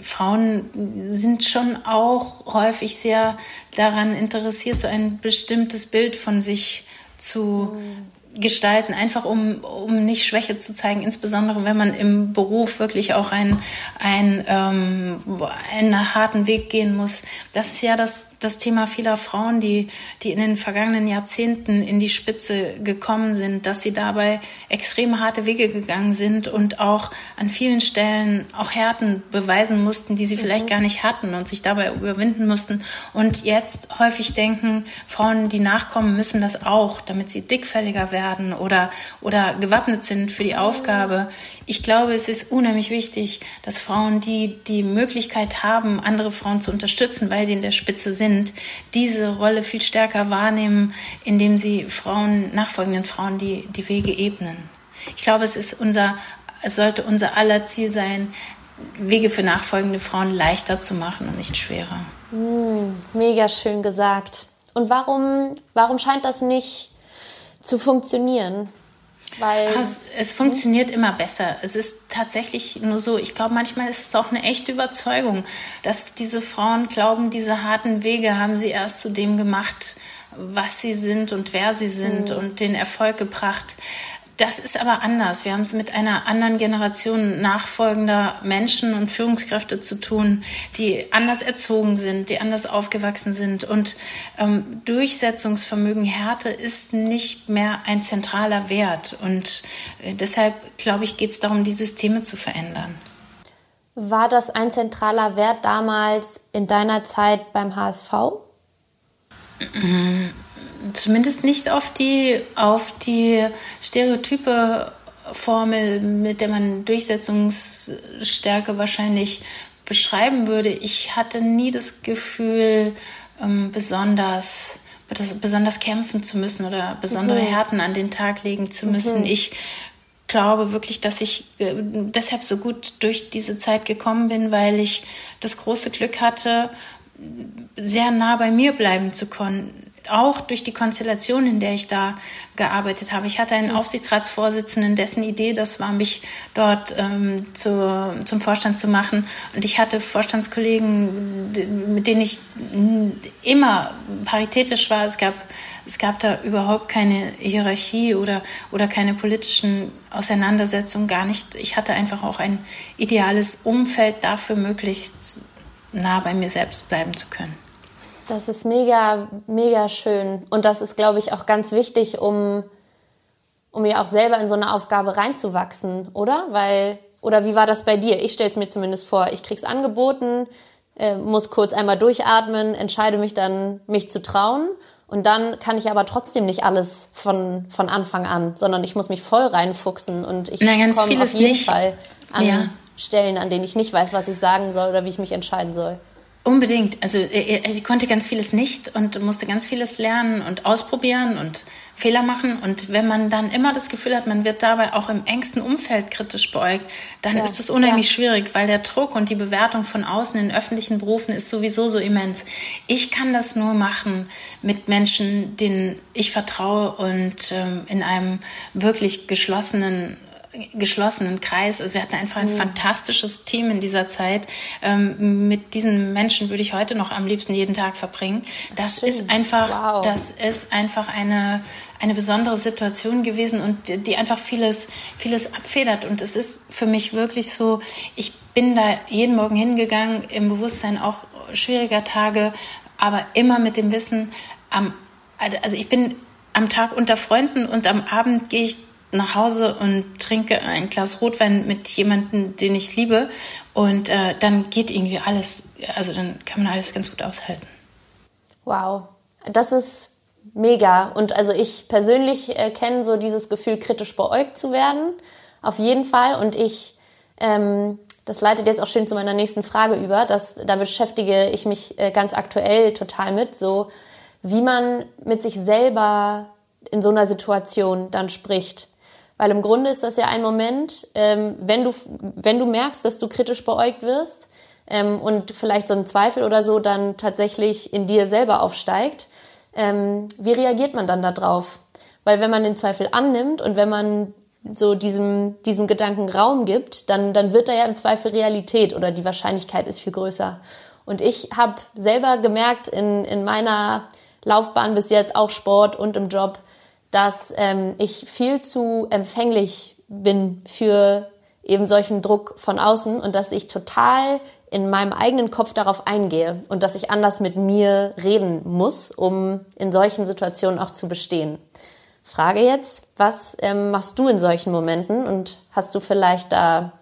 Frauen sind schon auch häufig sehr daran interessiert, so ein bestimmtes Bild von sich zu, gestalten, einfach um, um nicht Schwäche zu zeigen, insbesondere wenn man im Beruf wirklich auch einen, einen, ähm, einen harten Weg gehen muss. Das ist ja das, das Thema vieler Frauen, die, die in den vergangenen Jahrzehnten in die Spitze gekommen sind, dass sie dabei extrem harte Wege gegangen sind und auch an vielen Stellen auch Härten beweisen mussten, die sie mhm. vielleicht gar nicht hatten und sich dabei überwinden mussten. Und jetzt häufig denken, Frauen, die nachkommen, müssen das auch, damit sie dickfälliger werden werden oder, oder gewappnet sind für die Aufgabe. Ich glaube, es ist unheimlich wichtig, dass Frauen, die die Möglichkeit haben, andere Frauen zu unterstützen, weil sie in der Spitze sind, diese Rolle viel stärker wahrnehmen, indem sie Frauen, nachfolgenden Frauen die, die Wege ebnen. Ich glaube, es ist unser, es sollte unser aller Ziel sein, Wege für nachfolgende Frauen leichter zu machen und nicht schwerer. Mm, mega schön gesagt. Und warum, warum scheint das nicht zu funktionieren. Weil, Ach, es, es, funktioniert immer besser. Es ist tatsächlich nur so. Ich glaube, manchmal ist es auch eine echte Überzeugung, dass diese Frauen glauben, diese harten Wege haben sie erst zu dem gemacht, was sie sind und wer sie sind mhm. und den Erfolg gebracht. Das ist aber anders. Wir haben es mit einer anderen Generation nachfolgender Menschen und Führungskräfte zu tun, die anders erzogen sind, die anders aufgewachsen sind. Und ähm, Durchsetzungsvermögen, Härte ist nicht mehr ein zentraler Wert. Und äh, deshalb, glaube ich, geht es darum, die Systeme zu verändern. War das ein zentraler Wert damals in deiner Zeit beim HSV? *clears throat* zumindest nicht auf die, auf die Stereotype Formel, mit der man Durchsetzungsstärke wahrscheinlich beschreiben würde. Ich hatte nie das Gefühl, ähm, besonders, besonders kämpfen zu müssen oder besondere mhm. Härten an den Tag legen zu müssen. Mhm. Ich glaube wirklich, dass ich äh, deshalb so gut durch diese Zeit gekommen bin, weil ich das große Glück hatte, sehr nah bei mir bleiben zu können auch durch die Konstellation, in der ich da gearbeitet habe. Ich hatte einen Aufsichtsratsvorsitzenden, dessen Idee das war, mich dort ähm, zu, zum Vorstand zu machen. Und ich hatte Vorstandskollegen, mit denen ich immer paritätisch war. Es gab, es gab da überhaupt keine Hierarchie oder, oder keine politischen Auseinandersetzungen, gar nicht. Ich hatte einfach auch ein ideales Umfeld dafür, möglichst nah bei mir selbst bleiben zu können. Das ist mega, mega schön. Und das ist, glaube ich, auch ganz wichtig, um, um ja auch selber in so eine Aufgabe reinzuwachsen, oder? Weil, oder wie war das bei dir? Ich stelle es mir zumindest vor, ich krieg's angeboten, äh, muss kurz einmal durchatmen, entscheide mich dann, mich zu trauen. Und dann kann ich aber trotzdem nicht alles von, von Anfang an, sondern ich muss mich voll reinfuchsen und ich komme auf jeden nicht. Fall an ja. Stellen, an denen ich nicht weiß, was ich sagen soll oder wie ich mich entscheiden soll. Unbedingt. Also ich konnte ganz vieles nicht und musste ganz vieles lernen und ausprobieren und Fehler machen. Und wenn man dann immer das Gefühl hat, man wird dabei auch im engsten Umfeld kritisch beäugt, dann ja. ist es unheimlich ja. schwierig, weil der Druck und die Bewertung von außen in öffentlichen Berufen ist sowieso so immens. Ich kann das nur machen mit Menschen, denen ich vertraue und ähm, in einem wirklich geschlossenen geschlossenen Kreis. Also wir hatten einfach ein mhm. fantastisches Team in dieser Zeit. Ähm, mit diesen Menschen würde ich heute noch am liebsten jeden Tag verbringen. Das Stimmt. ist einfach, wow. das ist einfach eine, eine besondere Situation gewesen und die einfach vieles, vieles abfedert. Und es ist für mich wirklich so, ich bin da jeden Morgen hingegangen im Bewusstsein auch schwieriger Tage, aber immer mit dem Wissen, am, also ich bin am Tag unter Freunden und am Abend gehe ich nach Hause und trinke ein Glas Rotwein mit jemandem, den ich liebe. Und äh, dann geht irgendwie alles, also dann kann man alles ganz gut aushalten. Wow, das ist mega. Und also ich persönlich äh, kenne so dieses Gefühl, kritisch beäugt zu werden. Auf jeden Fall. Und ich, ähm, das leitet jetzt auch schön zu meiner nächsten Frage über. Das, da beschäftige ich mich äh, ganz aktuell total mit. So, wie man mit sich selber in so einer Situation dann spricht. Weil im Grunde ist das ja ein Moment, ähm, wenn, du, wenn du merkst, dass du kritisch beäugt wirst ähm, und vielleicht so ein Zweifel oder so dann tatsächlich in dir selber aufsteigt, ähm, wie reagiert man dann darauf? Weil wenn man den Zweifel annimmt und wenn man so diesem, diesem Gedanken Raum gibt, dann, dann wird er ja im Zweifel Realität oder die Wahrscheinlichkeit ist viel größer. Und ich habe selber gemerkt in, in meiner Laufbahn bis jetzt, auch Sport und im Job, dass ähm, ich viel zu empfänglich bin für eben solchen Druck von außen und dass ich total in meinem eigenen Kopf darauf eingehe und dass ich anders mit mir reden muss, um in solchen Situationen auch zu bestehen. Frage jetzt, was ähm, machst du in solchen Momenten und hast du vielleicht da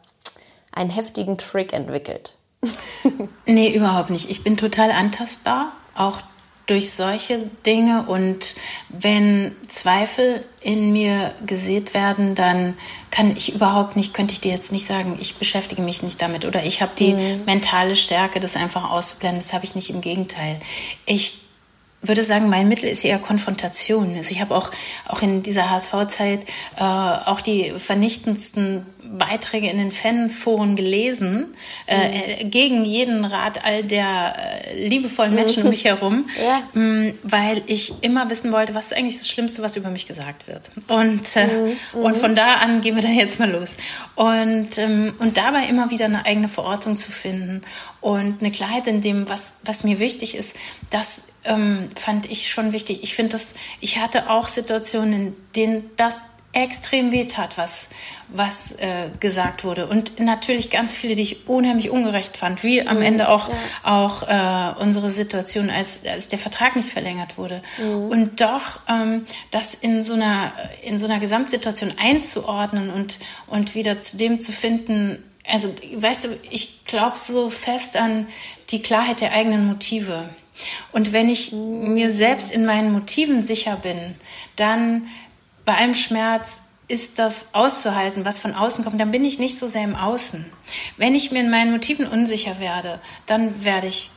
einen heftigen Trick entwickelt? *laughs* nee, überhaupt nicht. Ich bin total antastbar, auch durch solche Dinge und wenn Zweifel in mir gesät werden, dann kann ich überhaupt nicht, könnte ich dir jetzt nicht sagen, ich beschäftige mich nicht damit oder ich habe die mhm. mentale Stärke, das einfach auszublenden. Das habe ich nicht im Gegenteil. Ich würde sagen, mein Mittel ist eher Konfrontation. Also ich habe auch, auch in dieser HSV-Zeit äh, auch die vernichtendsten Beiträge in den Fanforen gelesen, äh, mhm. gegen jeden Rat all der äh, liebevollen Menschen um mich herum, *laughs* ja. mh, weil ich immer wissen wollte, was ist eigentlich das Schlimmste, was über mich gesagt wird. Und, äh, mhm. und mhm. von da an gehen wir dann jetzt mal los. Und, ähm, und dabei immer wieder eine eigene Verortung zu finden und eine Klarheit in dem, was, was mir wichtig ist, dass ähm, fand ich schon wichtig. Ich finde das, ich hatte auch Situationen, in denen das extrem weh tat, was, was äh, gesagt wurde. Und natürlich ganz viele, die ich unheimlich ungerecht fand, wie am mhm, Ende auch, ja. auch äh, unsere Situation, als, als der Vertrag nicht verlängert wurde. Mhm. Und doch ähm, das in so, einer, in so einer Gesamtsituation einzuordnen und, und wieder zu dem zu finden, also weißt du, ich glaube so fest an die Klarheit der eigenen Motive. Und wenn ich mir selbst in meinen Motiven sicher bin, dann bei allem Schmerz ist das auszuhalten, was von außen kommt, dann bin ich nicht so sehr im Außen. Wenn ich mir in meinen Motiven unsicher werde, dann werde ich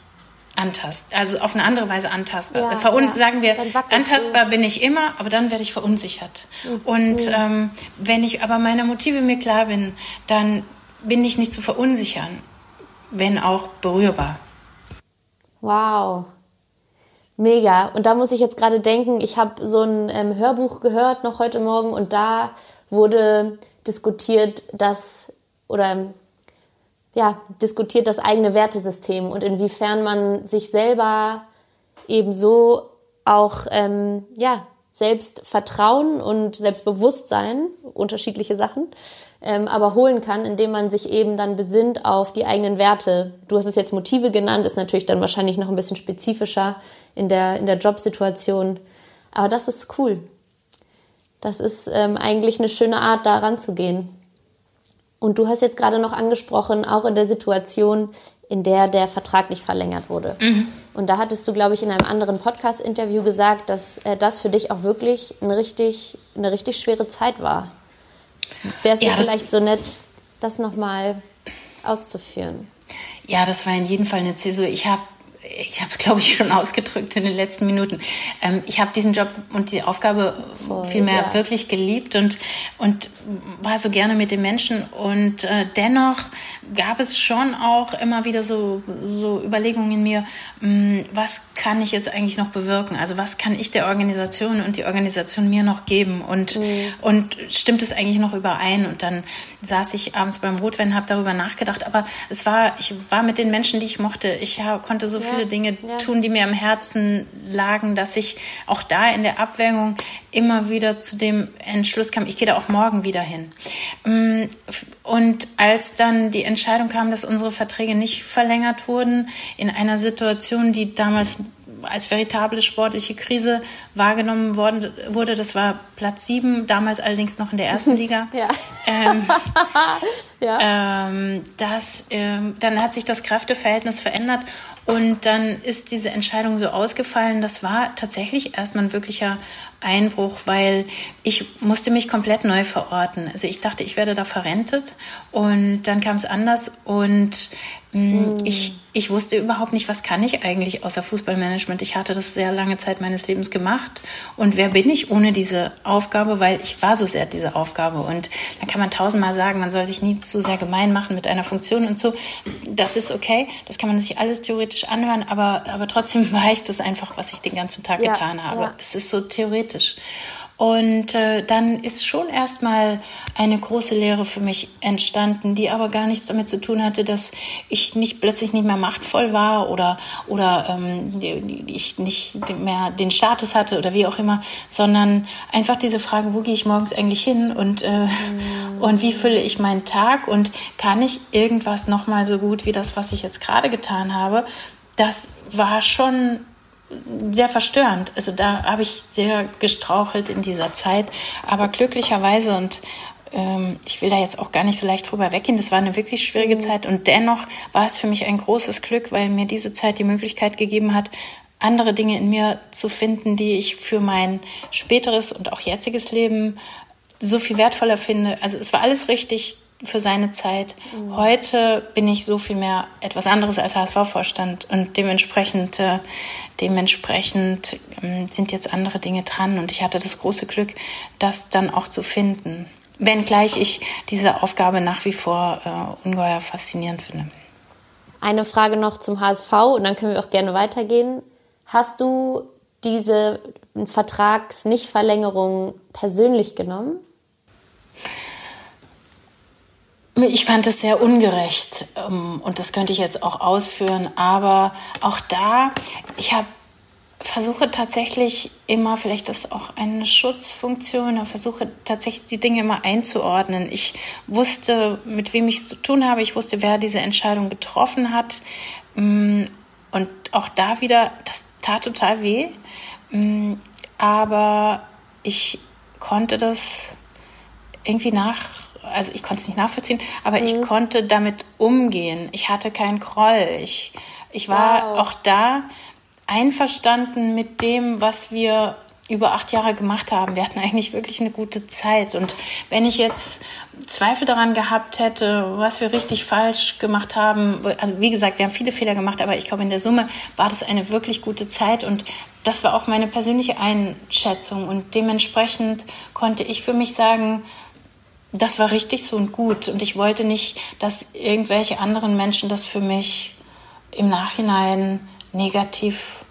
antast, also auf eine andere Weise antastbar. Ja, Verun ja. Sagen wir, antastbar du. bin ich immer, aber dann werde ich verunsichert. Mhm. Und ähm, wenn ich aber meiner Motive mir klar bin, dann bin ich nicht zu verunsichern, wenn auch berührbar. Wow. Mega. Und da muss ich jetzt gerade denken, ich habe so ein ähm, Hörbuch gehört noch heute Morgen und da wurde diskutiert, dass oder ja, diskutiert das eigene Wertesystem und inwiefern man sich selber ebenso auch ähm, ja, Selbstvertrauen und Selbstbewusstsein, unterschiedliche Sachen, ähm, aber holen kann, indem man sich eben dann besinnt auf die eigenen Werte. Du hast es jetzt Motive genannt, ist natürlich dann wahrscheinlich noch ein bisschen spezifischer in der, in der Jobsituation. Aber das ist cool. Das ist ähm, eigentlich eine schöne Art, da ranzugehen. Und du hast jetzt gerade noch angesprochen, auch in der Situation, in der der Vertrag nicht verlängert wurde. Mhm. Und da hattest du, glaube ich, in einem anderen Podcast-Interview gesagt, dass äh, das für dich auch wirklich eine richtig, eine richtig schwere Zeit war. Wäre es ja, vielleicht so nett, das nochmal auszuführen? Ja, das war in jedem Fall eine Zäsur. Ich habe ich habe es, glaube ich, schon *laughs* ausgedrückt in den letzten Minuten. Ähm, ich habe diesen Job und die Aufgabe Voll, vielmehr ja. wirklich geliebt und, und war so gerne mit den Menschen. Und äh, dennoch gab es schon auch immer wieder so, so Überlegungen in mir, mh, hm, was kann ich jetzt eigentlich noch bewirken? Also was kann ich der Organisation und die Organisation mir noch geben? Und, mhm. und stimmt es eigentlich noch überein? Und dann saß ich abends beim Rotwein, habe darüber nachgedacht. Aber es war, ich war mit den Menschen, die ich mochte. Ich hab, konnte so ja, viele Dinge tun, die mir am Herzen lagen, dass ich auch da in der Abwägung immer wieder zu dem Entschluss kam, ich gehe da auch morgen wieder hin. Mm, und als dann die Entscheidung kam, dass unsere Verträge nicht verlängert wurden, in einer Situation, die damals als veritable sportliche Krise wahrgenommen worden wurde. Das war Platz sieben, damals allerdings noch in der ersten *laughs* Liga. ja. Ähm, *laughs* ja. Ähm, das, ähm, dann hat sich das Kräfteverhältnis verändert und dann ist diese Entscheidung so ausgefallen. Das war tatsächlich erstmal ein wirklicher Einbruch, weil ich musste mich komplett neu verorten. Also ich dachte, ich werde da verrentet und dann kam es anders und Mm. Ich, ich wusste überhaupt nicht, was kann ich eigentlich außer Fußballmanagement. Ich hatte das sehr lange Zeit meines Lebens gemacht. Und wer bin ich ohne diese Aufgabe? Weil ich war so sehr diese Aufgabe. Und dann kann man tausendmal sagen, man soll sich nie zu sehr gemein machen mit einer Funktion und so. Das ist okay. Das kann man sich alles theoretisch anhören. Aber, aber trotzdem *laughs* war ich das einfach, was ich den ganzen Tag ja, getan habe. Ja. Das ist so theoretisch. Und äh, dann ist schon erstmal eine große Lehre für mich entstanden, die aber gar nichts damit zu tun hatte, dass ich nicht plötzlich nicht mehr machtvoll war oder, oder ähm, ich nicht mehr den Status hatte oder wie auch immer, sondern einfach diese Frage, wo gehe ich morgens eigentlich hin und, äh, mhm. und wie fülle ich meinen Tag und kann ich irgendwas nochmal so gut wie das, was ich jetzt gerade getan habe. Das war schon sehr verstörend. Also da habe ich sehr gestrauchelt in dieser Zeit. Aber glücklicherweise und ähm, ich will da jetzt auch gar nicht so leicht drüber weggehen. Das war eine wirklich schwierige mhm. Zeit und dennoch war es für mich ein großes Glück, weil mir diese Zeit die Möglichkeit gegeben hat, andere Dinge in mir zu finden, die ich für mein späteres und auch jetziges Leben so viel wertvoller finde. Also es war alles richtig für seine Zeit. Mhm. Heute bin ich so viel mehr etwas anderes als HSV-Vorstand und dementsprechend, äh, dementsprechend äh, sind jetzt andere Dinge dran und ich hatte das große Glück, das dann auch zu finden. Wenngleich ich diese Aufgabe nach wie vor äh, ungeheuer faszinierend finde. Eine Frage noch zum HSV und dann können wir auch gerne weitergehen. Hast du diese Vertragsnichtverlängerung persönlich genommen? Ich fand es sehr ungerecht ähm, und das könnte ich jetzt auch ausführen, aber auch da, ich habe versuche tatsächlich immer, vielleicht ist auch eine Schutzfunktion, aber versuche tatsächlich die Dinge immer einzuordnen. Ich wusste, mit wem ich es zu tun habe, ich wusste, wer diese Entscheidung getroffen hat mm, und auch da wieder, das tat total weh, mm, aber ich konnte das irgendwie nach also ich konnte es nicht nachvollziehen, aber mhm. ich konnte damit umgehen. Ich hatte keinen Groll. Ich, ich war wow. auch da einverstanden mit dem, was wir über acht Jahre gemacht haben. Wir hatten eigentlich wirklich eine gute Zeit. Und wenn ich jetzt Zweifel daran gehabt hätte, was wir richtig falsch gemacht haben, also wie gesagt, wir haben viele Fehler gemacht, aber ich glaube, in der Summe war das eine wirklich gute Zeit und das war auch meine persönliche Einschätzung. Und dementsprechend konnte ich für mich sagen, das war richtig so und gut. Und ich wollte nicht, dass irgendwelche anderen Menschen das für mich im Nachhinein negativ,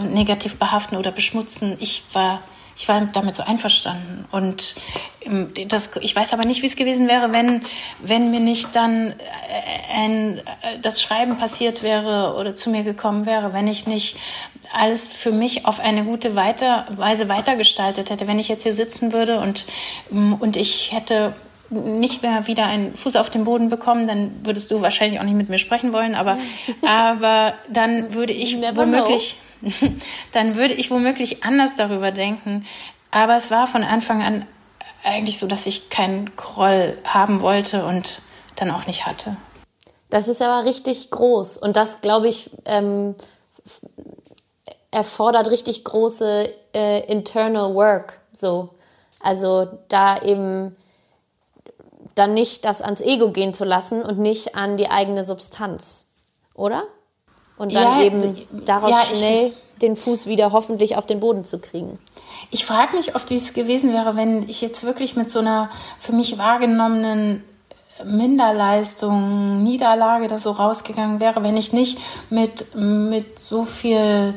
negativ behaften oder beschmutzen. Ich war, ich war damit so einverstanden. Und ähm, das, ich weiß aber nicht, wie es gewesen wäre, wenn, wenn mir nicht dann äh, ein, äh, das Schreiben passiert wäre oder zu mir gekommen wäre, wenn ich nicht alles für mich auf eine gute weiter, Weise weitergestaltet hätte. Wenn ich jetzt hier sitzen würde und, mm, und ich hätte nicht mehr wieder einen Fuß auf den Boden bekommen, dann würdest du wahrscheinlich auch nicht mit mir sprechen wollen, aber, aber dann würde ich womöglich, *laughs* dann würde ich womöglich anders darüber denken. Aber es war von Anfang an eigentlich so, dass ich keinen Groll haben wollte und dann auch nicht hatte. Das ist aber richtig groß und das, glaube ich, ähm, erfordert richtig große äh, internal work. So, also da eben dann nicht das ans Ego gehen zu lassen und nicht an die eigene Substanz, oder? Und dann ja, eben daraus ja, schnell den Fuß wieder hoffentlich auf den Boden zu kriegen. Ich frage mich oft, wie es gewesen wäre, wenn ich jetzt wirklich mit so einer für mich wahrgenommenen Minderleistung, Niederlage da so rausgegangen wäre, wenn ich nicht mit, mit so viel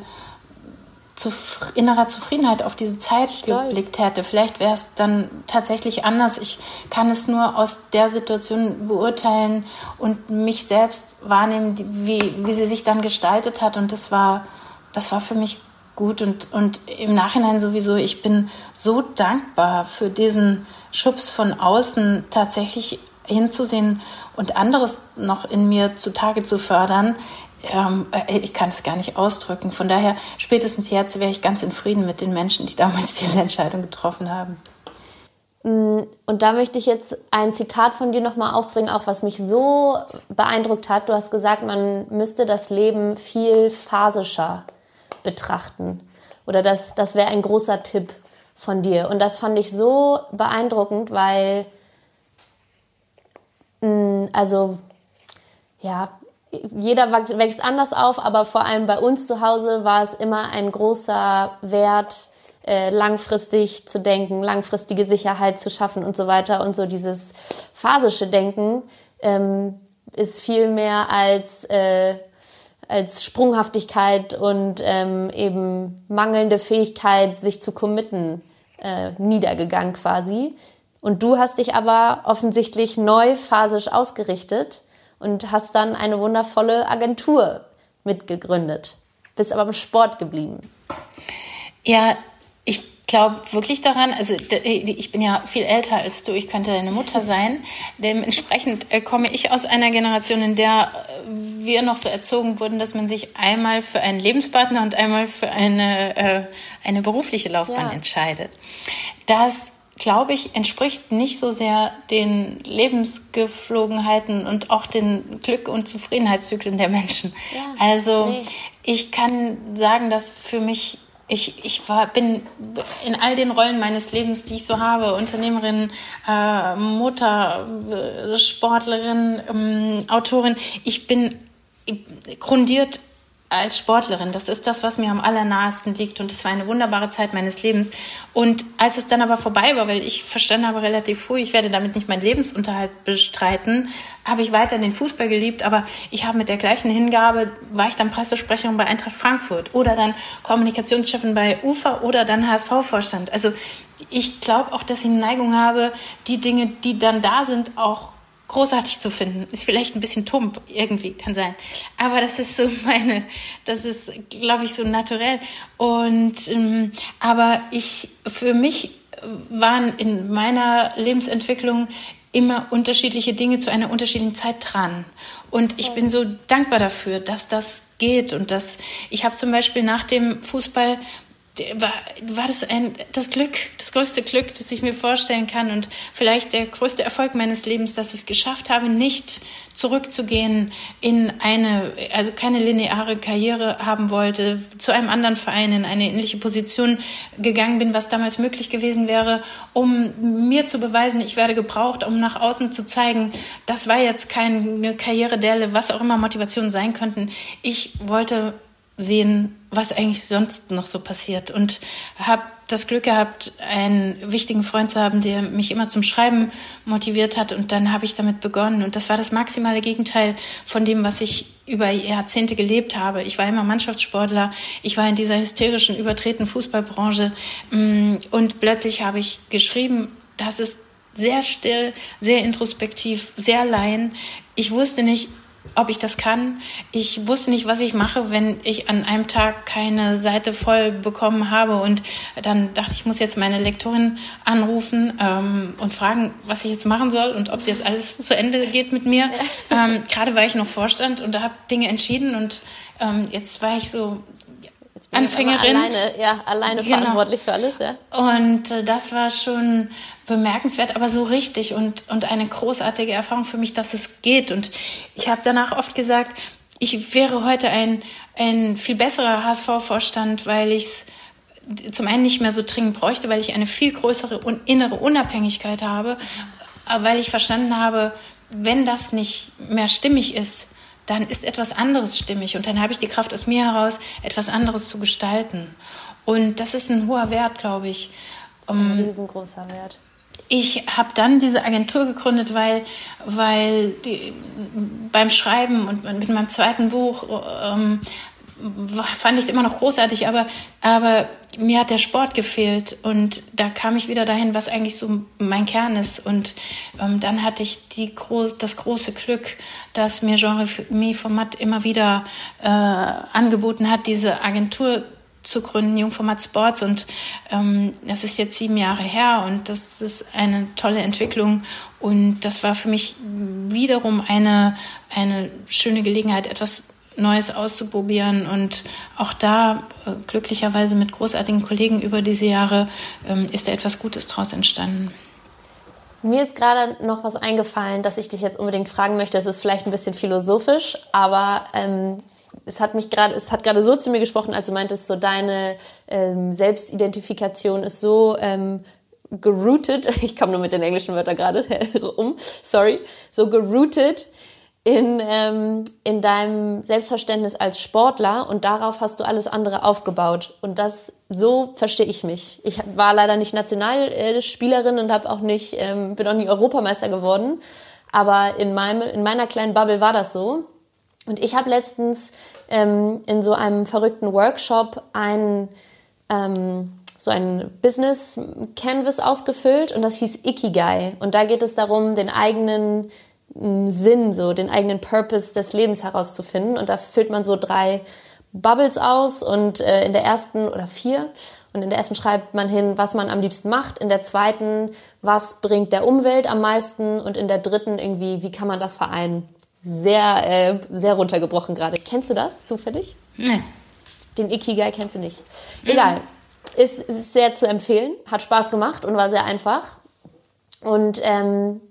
zuf innerer Zufriedenheit auf diese Zeit Stolz. geblickt hätte. Vielleicht wäre es dann tatsächlich anders. Ich kann es nur aus der Situation beurteilen und mich selbst wahrnehmen, wie, wie sie sich dann gestaltet hat. Und das war, das war für mich gut und, und im Nachhinein sowieso, ich bin so dankbar für diesen Schubs von außen tatsächlich hinzusehen und anderes noch in mir zutage zu fördern, ähm, äh, ich kann es gar nicht ausdrücken. Von daher, spätestens jetzt wäre ich ganz in Frieden mit den Menschen, die damals *laughs* diese Entscheidung getroffen haben. Mm, und da möchte ich jetzt ein Zitat von dir nochmal aufbringen, auch was mich so beeindruckt hat. Du hast gesagt, man müsste das Leben viel phasischer betrachten. Oder das, das wäre ein großer Tipp von dir. Und das fand ich so beeindruckend, weil Mm, also ja, jeder wächst anders auf, aber vor allem bei uns zu Hause war es immer ein großer Wert, äh, langfristig zu denken, langfristige Sicherheit zu schaffen und so weiter. Und so dieses phasische Denken ähm, ist viel mehr als, äh, als Sprunghaftigkeit und ähm, eben mangelnde Fähigkeit, sich zu committen, äh, niedergegangen quasi. Und du hast dich aber offensichtlich neu phasisch ausgerichtet und hast dann eine wundervolle Agentur mitgegründet. Bist aber im Sport geblieben. Ja, ich glaube wirklich daran, also ich bin ja viel älter als du, ich könnte deine Mutter sein. Dementsprechend äh, komme ich aus einer Generation, in der äh, wir noch so erzogen wurden, dass man sich einmal für einen Lebenspartner und einmal für eine, äh, eine berufliche Laufbahn ja. entscheidet. Das glaube ich, entspricht nicht so sehr den Lebensgeflogenheiten und auch den Glück- und Zufriedenheitszyklen der Menschen. Ja, also nee. ich kann sagen, dass für mich ich, ich war, bin in all den Rollen meines Lebens, die ich so habe, Unternehmerin, äh, Mutter, äh, Sportlerin, ähm, Autorin, ich bin grundiert als Sportlerin. Das ist das, was mir am allernahesten liegt. Und es war eine wunderbare Zeit meines Lebens. Und als es dann aber vorbei war, weil ich verstanden habe relativ früh, ich werde damit nicht meinen Lebensunterhalt bestreiten, habe ich weiter den Fußball geliebt. Aber ich habe mit der gleichen Hingabe, war ich dann Pressesprecherin bei Eintracht Frankfurt oder dann Kommunikationschefin bei UFA oder dann HSV-Vorstand. Also ich glaube auch, dass ich eine Neigung habe, die Dinge, die dann da sind, auch großartig zu finden. Ist vielleicht ein bisschen tump, irgendwie, kann sein. Aber das ist so *laughs* meine, das ist, glaube ich, so naturell. Und, ähm, aber ich, für mich waren in meiner Lebensentwicklung immer unterschiedliche Dinge zu einer unterschiedlichen Zeit dran. Und ich bin so dankbar dafür, dass das geht und dass ich habe zum Beispiel nach dem Fußball war, war das ein, das Glück, das größte Glück, das ich mir vorstellen kann und vielleicht der größte Erfolg meines Lebens, dass ich es geschafft habe, nicht zurückzugehen in eine, also keine lineare Karriere haben wollte, zu einem anderen Verein in eine ähnliche Position gegangen bin, was damals möglich gewesen wäre, um mir zu beweisen, ich werde gebraucht, um nach außen zu zeigen, das war jetzt keine Karrieredelle, was auch immer Motivationen sein könnten. Ich wollte sehen, was eigentlich sonst noch so passiert. Und habe das Glück gehabt, einen wichtigen Freund zu haben, der mich immer zum Schreiben motiviert hat. Und dann habe ich damit begonnen. Und das war das maximale Gegenteil von dem, was ich über Jahrzehnte gelebt habe. Ich war immer Mannschaftssportler. Ich war in dieser hysterischen, übertretenen Fußballbranche. Mm, und plötzlich habe ich geschrieben, das ist sehr still, sehr introspektiv, sehr allein. Ich wusste nicht, ob ich das kann. Ich wusste nicht, was ich mache, wenn ich an einem Tag keine Seite voll bekommen habe. Und dann dachte ich, ich muss jetzt meine Lektorin anrufen ähm, und fragen, was ich jetzt machen soll und ob es jetzt alles zu Ende geht mit mir. *laughs* Ähm, gerade war ich noch Vorstand und da habe Dinge entschieden und ähm, jetzt war ich so Anfängerin. Alleine, ja, alleine genau. verantwortlich für alles, ja. Und äh, das war schon bemerkenswert, aber so richtig und, und eine großartige Erfahrung für mich, dass es geht. Und ich habe danach oft gesagt, ich wäre heute ein, ein viel besserer HSV-Vorstand, weil ich es zum einen nicht mehr so dringend bräuchte, weil ich eine viel größere innere Unabhängigkeit habe, weil ich verstanden habe, wenn das nicht mehr stimmig ist, dann ist etwas anderes stimmig und dann habe ich die Kraft aus mir heraus, etwas anderes zu gestalten. Und das ist ein hoher Wert, glaube ich. Das ist ein um, riesengroßer Wert. Ich habe dann diese Agentur gegründet, weil, weil die, beim Schreiben und mit meinem zweiten Buch ähm, fand ich es immer noch großartig, aber, aber mir hat der Sport gefehlt und da kam ich wieder dahin, was eigentlich so mein Kern ist. Und ähm, dann hatte ich die groß, das große Glück, dass mir Genre Format immer wieder äh, angeboten hat, diese Agentur zu gründen, Jungformat Sports. Und ähm, das ist jetzt sieben Jahre her und das ist eine tolle Entwicklung. Und das war für mich wiederum eine, eine schöne Gelegenheit, etwas Neues auszuprobieren und auch da äh, glücklicherweise mit großartigen Kollegen über diese Jahre ähm, ist da etwas Gutes draus entstanden. Mir ist gerade noch was eingefallen, dass ich dich jetzt unbedingt fragen möchte. Es ist vielleicht ein bisschen philosophisch, aber ähm, es hat mich gerade, es hat gerade so zu mir gesprochen, als du meintest, so deine ähm, Selbstidentifikation ist so ähm, gerooted, *laughs* ich komme nur mit den englischen Wörtern gerade *laughs* um, sorry, so gerootet in, ähm, in deinem Selbstverständnis als Sportler und darauf hast du alles andere aufgebaut. Und das, so verstehe ich mich. Ich war leider nicht Nationalspielerin und habe auch nicht, ähm, bin auch nie Europameister geworden. Aber in, meinem, in meiner kleinen Bubble war das so. Und ich habe letztens ähm, in so einem verrückten Workshop ein, ähm, so ein Business Canvas ausgefüllt und das hieß Ikigai. Und da geht es darum, den eigenen Sinn, so den eigenen Purpose des Lebens herauszufinden. Und da füllt man so drei Bubbles aus und äh, in der ersten oder vier. Und in der ersten schreibt man hin, was man am liebsten macht. In der zweiten, was bringt der Umwelt am meisten. Und in der dritten irgendwie, wie kann man das vereinen? Sehr, äh, sehr runtergebrochen gerade. Kennst du das zufällig? Nein. Den Ikigai kennst du nicht. Egal. Ist, ist sehr zu empfehlen. Hat Spaß gemacht und war sehr einfach. Und ähm,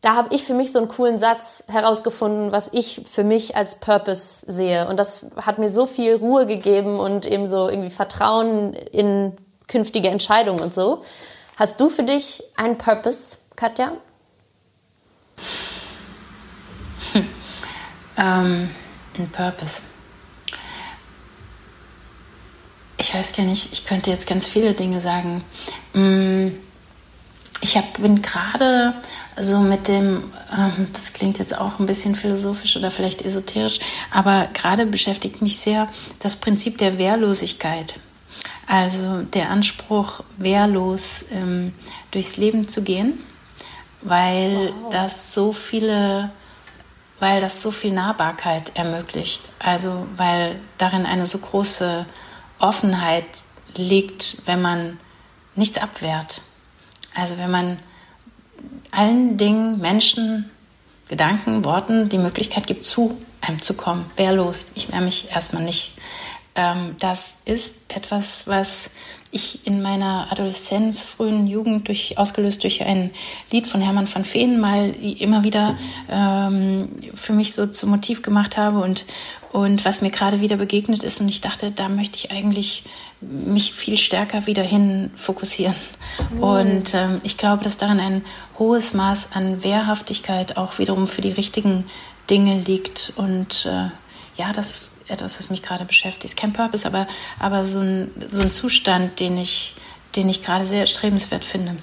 da habe ich für mich so einen coolen Satz herausgefunden, was ich für mich als Purpose sehe. Und das hat mir so viel Ruhe gegeben und eben so irgendwie Vertrauen in künftige Entscheidungen und so. Hast du für dich einen Purpose, Katja? Hm. Ähm, ein Purpose. Ich weiß gar nicht, ich könnte jetzt ganz viele Dinge sagen. Hm ich hab, bin gerade so mit dem, ähm, das klingt jetzt auch ein bisschen philosophisch oder vielleicht esoterisch, aber gerade beschäftigt mich sehr das Prinzip der Wehrlosigkeit. Also der Anspruch, wehrlos ähm, durchs Leben zu gehen, weil wow. das so viele, weil das so viel Nahbarkeit ermöglicht. Also weil darin eine so große Offenheit liegt, wenn man nichts abwehrt. Also wenn man allen Dingen, Menschen, Gedanken, Worten die Möglichkeit gibt, zu einem zu kommen, wehrlos. Ich wehre mich erstmal nicht. Ähm, das ist etwas, was ich in meiner Adoleszenz, frühen Jugend durch, ausgelöst durch ein Lied von Hermann van Veen mal immer wieder ähm, für mich so zum Motiv gemacht habe und, und was mir gerade wieder begegnet ist. Und ich dachte, da möchte ich eigentlich mich viel stärker wieder hin fokussieren. Mhm. Und ähm, ich glaube, dass darin ein hohes Maß an Wehrhaftigkeit auch wiederum für die richtigen Dinge liegt. Und äh, ja, das ist etwas, was mich gerade beschäftigt. Kein Purpose, aber, aber so, ein, so ein Zustand, den ich, den ich gerade sehr erstrebenswert finde.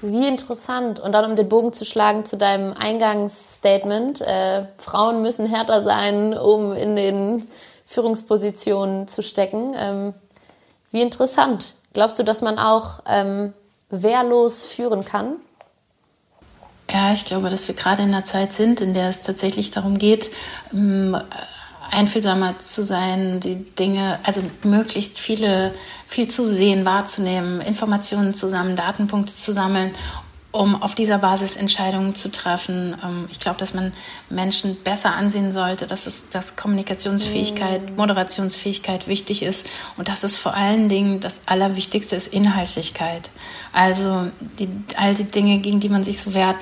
Wie interessant. Und dann, um den Bogen zu schlagen zu deinem Eingangsstatement, äh, Frauen müssen härter sein, um in den Führungspositionen zu stecken. Ähm, wie interessant. Glaubst du, dass man auch ähm, wehrlos führen kann? Ja, ich glaube, dass wir gerade in einer Zeit sind, in der es tatsächlich darum geht, ähm, einfühlsamer zu sein, die Dinge, also möglichst viele, viel zu sehen, wahrzunehmen, Informationen zusammen, Datenpunkte zu sammeln, um auf dieser Basis Entscheidungen zu treffen. Ähm, ich glaube, dass man Menschen besser ansehen sollte, dass es, dass Kommunikationsfähigkeit, mm. Moderationsfähigkeit wichtig ist und dass es vor allen Dingen das Allerwichtigste ist Inhaltlichkeit. Also die, all die Dinge, gegen die man sich so wehrt,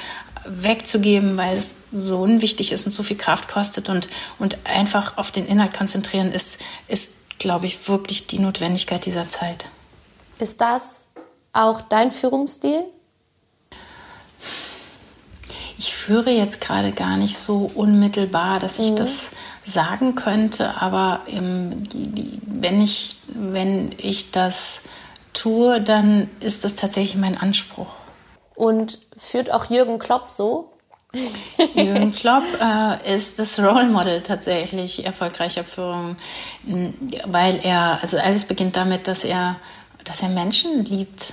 wegzugeben, weil es so unwichtig ist und so viel Kraft kostet und, und einfach auf den Inhalt konzentrieren ist, ist, glaube ich, wirklich die Notwendigkeit dieser Zeit. Ist das auch dein Führungsstil? ich führe jetzt gerade gar nicht so unmittelbar, dass ich mhm. das sagen könnte, aber ähm, die, die, wenn, ich, wenn ich das tue, dann ist das tatsächlich mein Anspruch. Und führt auch Jürgen Klopp so? Jürgen *laughs* Klopp äh, ist das Role Model tatsächlich erfolgreicher Führung, weil er, also alles beginnt damit, dass er, dass er Menschen liebt,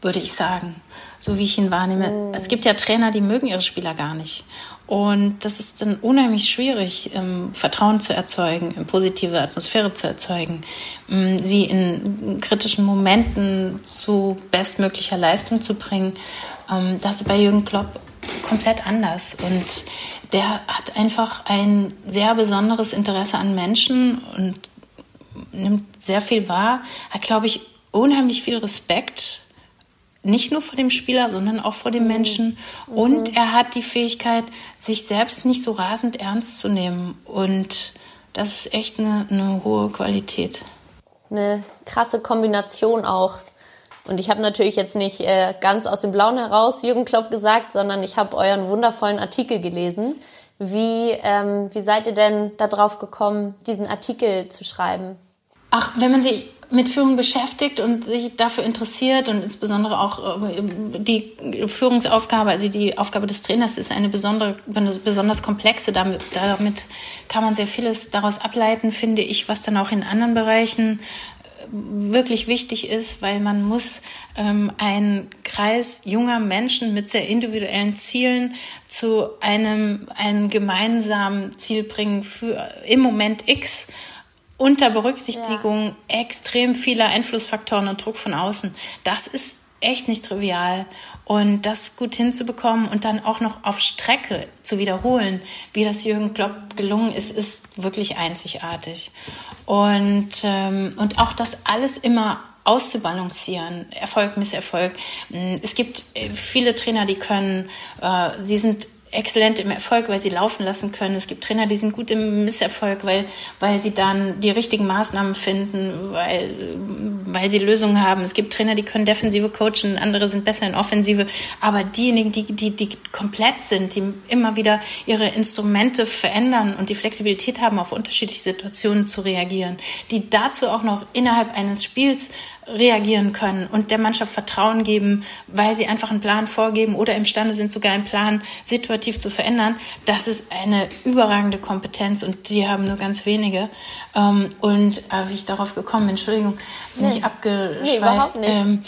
würde ich sagen, so wie ich ihn wahrnehme. Mm. Es gibt ja Trainer, die mögen ihre Spieler gar nicht. Und das ist dann unheimlich schwierig, ähm, Vertrauen zu erzeugen, eine positive Atmosphäre zu erzeugen, ähm, sie in kritischen Momenten zu bestmöglicher Leistung zu bringen. Ähm, das ist bei Jürgen Klopp komplett anders. Und der hat einfach ein sehr besonderes Interesse an Menschen und nimmt sehr viel wahr, hat, glaube ich, unheimlich viel Respekt nicht nur vor dem Spieler, sondern auch vor dem mhm. Menschen. Mhm. Und er hat die Fähigkeit, sich selbst nicht so rasend ernst zu nehmen. Und das ist echt eine, eine hohe Qualität. Eine krasse Kombination auch. Und ich habe natürlich jetzt nicht äh, ganz aus dem Blauen heraus Jürgen Klopp gesagt, sondern ich habe euren wundervollen Artikel gelesen. Wie, ähm, wie seid ihr denn darauf gekommen, diesen Artikel zu schreiben? Ach, wenn man sich mit Führung beschäftigt und sich dafür interessiert und insbesondere auch äh, die Führungsaufgabe, also die Aufgabe des Trainers ist eine besondere, besonders komplexe. Damit, damit kann man sehr vieles daraus ableiten, finde ich, was dann auch in anderen Bereichen äh, wirklich wichtig ist, weil man muss ähm, einen Kreis junger Menschen mit sehr individuellen Zielen zu einem, einem gemeinsamen Ziel bringen für im Moment X unter Berücksichtigung ja. extrem vieler Einflussfaktoren und Druck von außen. Das ist echt nicht trivial. Und das gut hinzubekommen und dann auch noch auf Strecke zu wiederholen, wie das Jürgen Klopp gelungen ist, ist wirklich einzigartig. Und, ähm, und auch das alles immer auszubalancieren, Erfolg, Misserfolg. Es gibt äh, viele Trainer, die können, äh, sie sind exzellent im Erfolg, weil sie laufen lassen können. Es gibt Trainer, die sind gut im Misserfolg, weil, weil sie dann die richtigen Maßnahmen finden, weil, weil sie Lösungen haben. Es gibt Trainer, die können Defensive coachen, andere sind besser in Offensive. Aber diejenigen, die, die, die komplett sind, die immer wieder ihre Instrumente verändern und die Flexibilität haben, auf unterschiedliche Situationen zu reagieren, die dazu auch noch innerhalb eines Spiels reagieren können und der Mannschaft Vertrauen geben, weil sie einfach einen Plan vorgeben oder imstande sind, sogar einen Plan situativ zu verändern. Das ist eine überragende Kompetenz und die haben nur ganz wenige. Ähm, und äh, wie ich darauf gekommen, Entschuldigung, bin nee. ich abgeschweift. Nee, überhaupt nicht. Ähm,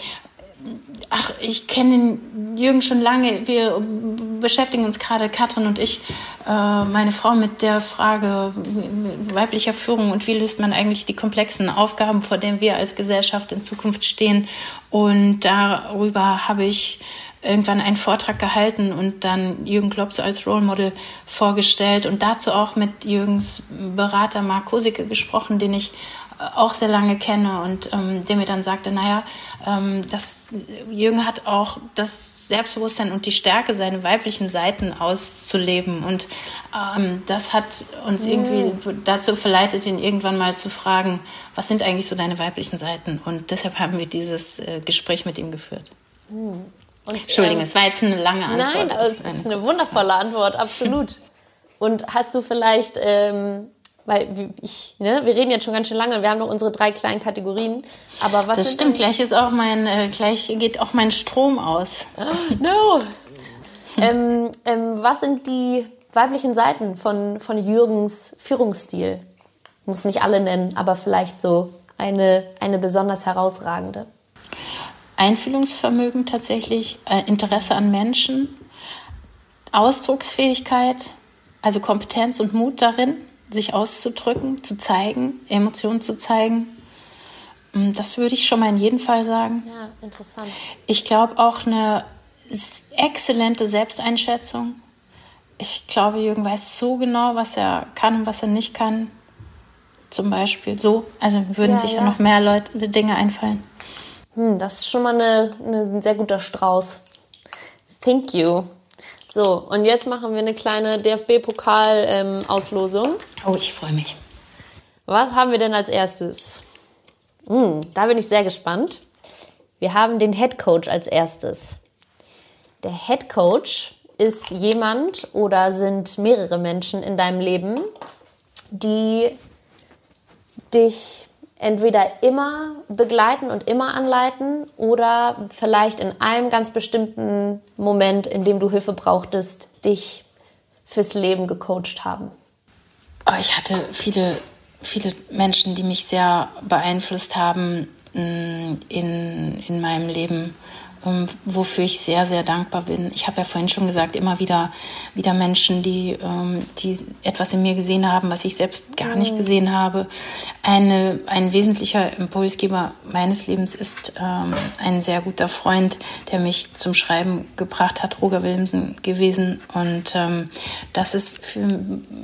ach, ich kenne Jürgen schon lange. Wir beschäftigen uns gerade, Katrin und ich, äh, meine Frau, mit der Frage weiblicher Führung und wie löst man eigentlich die komplexen Aufgaben, vor denen wir als Gesellschaft in Zukunft stehen. Und darüber habe ich irgendwann einen Vortrag gehalten und dann Jürgen Klopp so als Role Model vorgestellt und dazu auch mit Jürgens Berater Mark Kosicke gesprochen, den ich auch sehr lange kenne und ähm, der mir dann sagte, naja, ähm, das, Jürgen hat auch das Selbstbewusstsein und die Stärke, seine weiblichen Seiten auszuleben. Und ähm, das hat uns mhm. irgendwie dazu verleitet, ihn irgendwann mal zu fragen, was sind eigentlich so deine weiblichen Seiten? Und deshalb haben wir dieses äh, Gespräch mit ihm geführt. Mhm. Und, Entschuldigung, ähm, es war jetzt eine lange Antwort. Nein, es ist eine wundervolle Antwort, absolut. *laughs* Und hast du vielleicht ähm, weil ich, ne, wir reden jetzt schon ganz schön lange, wir haben noch unsere drei kleinen Kategorien. Aber was das stimmt, gleich ist auch mein, äh, gleich geht auch mein Strom aus. no. ähm, ähm, was sind die weiblichen Seiten von, von Jürgens Führungsstil? Ich muss nicht alle nennen, aber vielleicht so eine, eine besonders herausragende. Einfühlungsvermögen tatsächlich, äh, Interesse an Menschen, Ausdrucksfähigkeit, also Kompetenz und Mut darin sich auszudrücken, zu zeigen, Emotionen zu zeigen. Mm, das würde ich schon mal in jedem Fall sagen. Ja, interessant. Ich glaube auch eine exzellente Selbsteinschätzung. Ich glaube, Jürgen weiß so genau, was er kann und was er nicht kann. Zum Beispiel so. Also würden ja, sich ja. ja noch mehr Leute, Dinge einfallen. Hm, das ist schon mal eine, eine, ein sehr guter Strauß. Thank you. So, und jetzt machen wir eine kleine DFB-Pokal-Auslosung. Ähm, oh, ich freue mich. Was haben wir denn als erstes? Hm, da bin ich sehr gespannt. Wir haben den Head Coach als erstes. Der Head Coach ist jemand oder sind mehrere Menschen in deinem Leben, die dich entweder immer begleiten und immer anleiten oder vielleicht in einem ganz bestimmten Moment, in dem du Hilfe brauchtest, dich fürs Leben gecoacht haben? Oh, ich hatte viele, viele Menschen, die mich sehr beeinflusst haben mm, in, in meinem Leben. Ähm, wofür ich sehr, sehr dankbar bin. Ich habe ja vorhin schon gesagt, immer wieder, wieder Menschen, die, ähm, die etwas in mir gesehen haben, was ich selbst gar nicht mhm. gesehen habe. Eine, ein wesentlicher Impulsgeber meines Lebens ist ähm, ein sehr guter Freund, der mich zum Schreiben gebracht hat, Roger Willemsen gewesen. Und das ist für,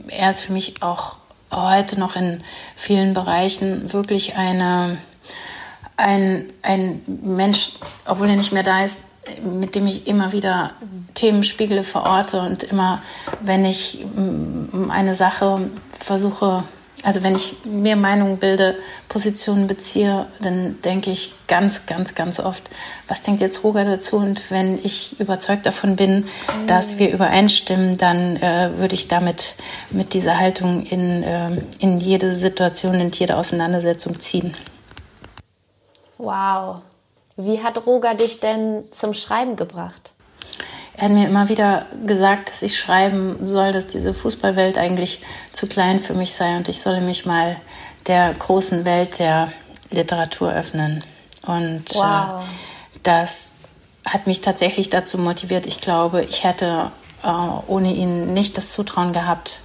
er ist für mich auch heute noch in vielen Bereichen wirklich eine, ein, ein Mensch, obwohl er nicht mehr da ist, mit dem ich immer wieder Themenspiegel verorte und immer, wenn ich mm, eine Sache versuche, also wenn ich mir Meinungen bilde, Positionen beziehe, dann denke ich ganz, ganz, ganz oft, was denkt jetzt Roger dazu? Und wenn ich überzeugt davon bin, dass wir übereinstimmen, dann äh, würde ich damit mit dieser Haltung in, äh, in jede Situation, in jede Auseinandersetzung ziehen. Wow. Wie hat Roger dich denn zum Schreiben gebracht? Er hat mir immer wieder gesagt, dass ich schreiben soll, dass diese Fußballwelt eigentlich zu klein für mich sei und ich solle mich mal der großen Welt der Literatur öffnen. Und äh, wow. äh, das hat mich tatsächlich dazu motiviert. Ich glaube, ich hätte äh, ohne ihn nicht das Zutrauen gehabt,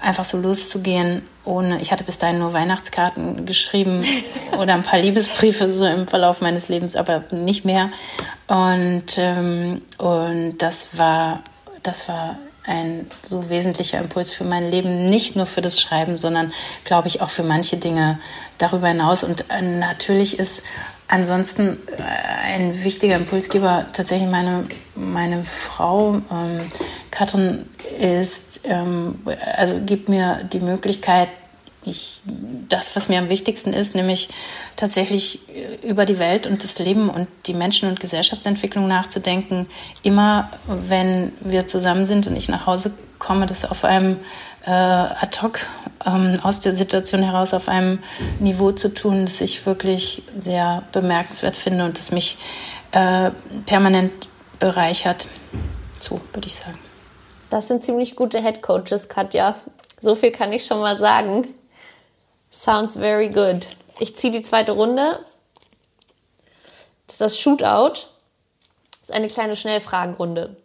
einfach so loszugehen, ohne, ich hatte bis dahin nur Weihnachtskarten geschrieben *laughs* oder ein paar Liebesbriefe so im Verlauf meines Lebens, aber nicht mehr. Und, ähm, und das war, das war ein so wesentlicher Impuls für mein Leben, nicht nur für das Schreiben, sondern glaube ich auch für manche Dinge darüber hinaus. Und äh, natürlich ist ansonsten äh, ein wichtiger Impulsgeber tatsächlich meine, meine Frau. Ähm, Katrin ist, ähm, also gibt mir die Möglichkeit, ich, das, was mir am wichtigsten ist, nämlich tatsächlich äh, über die Welt und das Leben und die Menschen- und Gesellschaftsentwicklung nachzudenken, immer wenn wir zusammen sind und ich nach Hause komme, das auf einem äh, ad hoc ähm, aus der Situation heraus auf einem Niveau zu tun, das ich wirklich sehr bemerkenswert finde und das mich äh, permanent bereichert. So würde ich sagen. Das sind ziemlich gute Head Coaches, Katja. So viel kann ich schon mal sagen. Sounds very good. Ich ziehe die zweite Runde. Das ist das Shootout. Das ist eine kleine Schnellfragenrunde.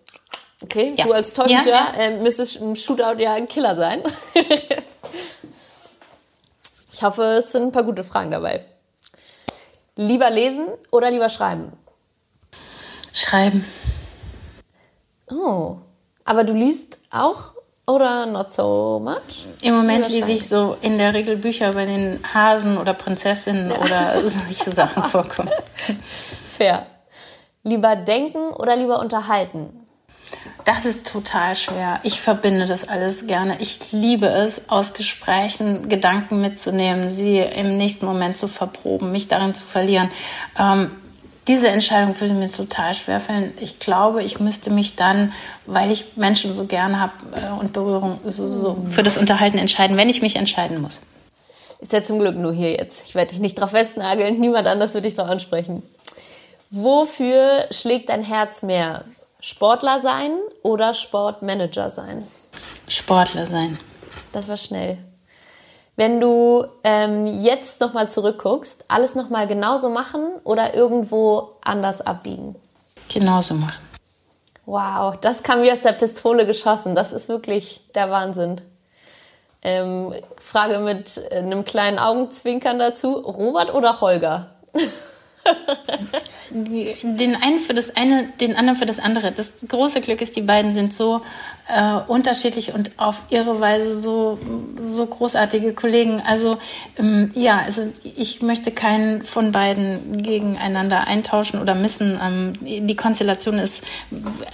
Okay, ja. du als Torhüter ja, ja. äh, müsstest im Shootout ja ein Killer sein. *laughs* ich hoffe, es sind ein paar gute Fragen dabei. Lieber lesen oder lieber schreiben? Schreiben. Oh, aber du liest auch oder not so much? Im Moment lese ich so in der Regel Bücher über den Hasen oder Prinzessinnen ja. oder *laughs* solche Sachen vorkommen. Fair. Lieber denken oder lieber unterhalten? Das ist total schwer. Ich verbinde das alles gerne. Ich liebe es, aus Gesprächen Gedanken mitzunehmen, sie im nächsten Moment zu verproben, mich darin zu verlieren. Ähm, diese Entscheidung würde mir total schwer fallen. Ich glaube, ich müsste mich dann, weil ich Menschen so gerne habe äh, und Berührung, so, so für das Unterhalten entscheiden, wenn ich mich entscheiden muss. Ist ja zum Glück nur hier jetzt. Ich werde dich nicht drauf festnageln. Niemand anders würde dich drauf ansprechen. Wofür schlägt dein Herz mehr? Sportler sein oder Sportmanager sein? Sportler sein. Das war schnell. Wenn du ähm, jetzt nochmal zurückguckst, alles nochmal genauso machen oder irgendwo anders abbiegen? Genauso machen. Wow, das kam wie aus der Pistole geschossen. Das ist wirklich der Wahnsinn. Ähm, Frage mit einem kleinen Augenzwinkern dazu. Robert oder Holger? *laughs* den einen für das eine, den anderen für das andere. Das große Glück ist, die beiden sind so äh, unterschiedlich und auf ihre Weise so, so großartige Kollegen. Also ähm, ja, also ich möchte keinen von beiden gegeneinander eintauschen oder missen. Ähm, die Konstellation ist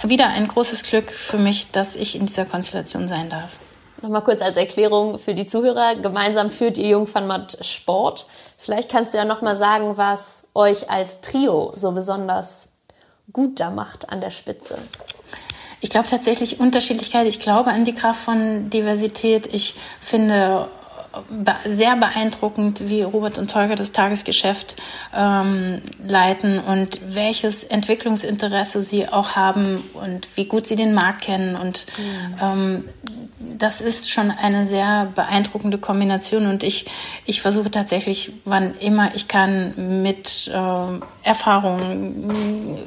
wieder ein großes Glück für mich, dass ich in dieser Konstellation sein darf. Nochmal kurz als Erklärung für die Zuhörer. Gemeinsam führt ihr Jungfernmatt Sport. Vielleicht kannst du ja noch mal sagen, was euch als Trio so besonders gut da macht an der Spitze. Ich glaube tatsächlich Unterschiedlichkeit. Ich glaube an die Kraft von Diversität. Ich finde sehr beeindruckend, wie Robert und Tolga das Tagesgeschäft ähm, leiten und welches Entwicklungsinteresse sie auch haben und wie gut sie den Markt kennen. Und mhm. ähm, das ist schon eine sehr beeindruckende Kombination. Und ich, ich versuche tatsächlich, wann immer ich kann, mit äh, Erfahrung,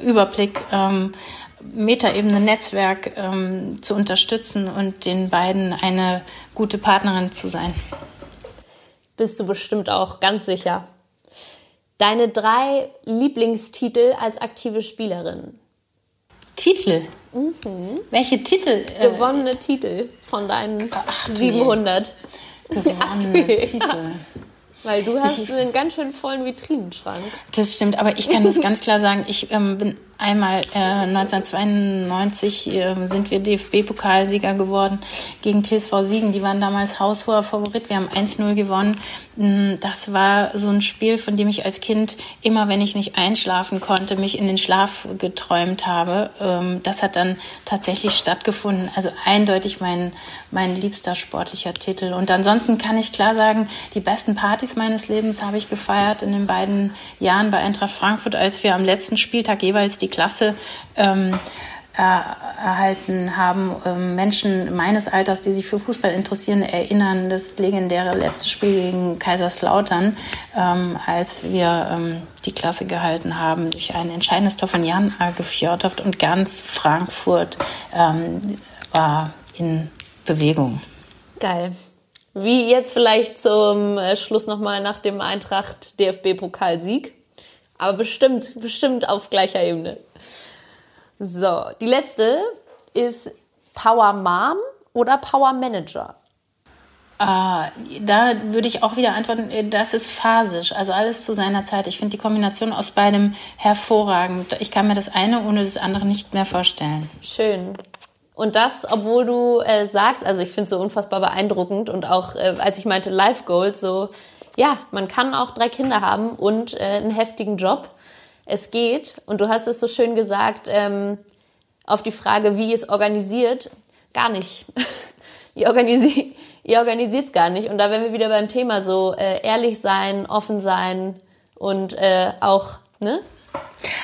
Überblick, ähm, Metaebene Netzwerk ähm, zu unterstützen und den beiden eine gute Partnerin zu sein bist du bestimmt auch ganz sicher. Deine drei Lieblingstitel als aktive Spielerin. Titel? Mhm. Welche Titel? Äh, Gewonnene Titel von deinen Ach, 700. Gewonnene *laughs* Titel. Ja. Weil du hast ich, einen ganz schön vollen Vitrinenschrank. Das stimmt, aber ich kann das ganz klar sagen. Ich ähm, bin einmal äh, 1992 äh, sind wir DFB-Pokalsieger geworden gegen TSV Siegen. Die waren damals haushoher Favorit. Wir haben 1-0 gewonnen. Mm, das war so ein Spiel, von dem ich als Kind immer, wenn ich nicht einschlafen konnte, mich in den Schlaf geträumt habe. Ähm, das hat dann tatsächlich stattgefunden. Also eindeutig mein, mein liebster sportlicher Titel. Und ansonsten kann ich klar sagen, die besten Partys meines Lebens habe ich gefeiert in den beiden Jahren bei Eintracht Frankfurt, als wir am letzten Spieltag jeweils die Klasse ähm, erhalten haben. Ähm, Menschen meines Alters, die sich für Fußball interessieren, erinnern das legendäre letzte Spiel gegen Kaiserslautern, ähm, als wir ähm, die Klasse gehalten haben durch ein entscheidendes Tor von Jan Arge Fjordhoft und ganz Frankfurt ähm, war in Bewegung. Geil. Wie jetzt vielleicht zum äh, Schluss nochmal nach dem Eintracht DFB-Pokalsieg. Aber bestimmt, bestimmt auf gleicher Ebene. So, die letzte ist Power Mom oder Power Manager? Ah, da würde ich auch wieder antworten, äh, das ist phasisch, also alles zu seiner Zeit. Ich finde die Kombination aus beidem hervorragend. Ich kann mir das eine ohne das andere nicht mehr vorstellen. Schön. Und das, obwohl du äh, sagst, also ich finde es so unfassbar beeindruckend und auch, äh, als ich meinte Life Goals, so, ja, man kann auch drei Kinder haben und äh, einen heftigen Job es geht. Und du hast es so schön gesagt, ähm, auf die Frage, wie es organisiert, gar nicht. *laughs* ihr organisiert ihr organisiert es gar nicht. Und da werden wir wieder beim Thema so äh, ehrlich sein, offen sein und äh, auch, ne?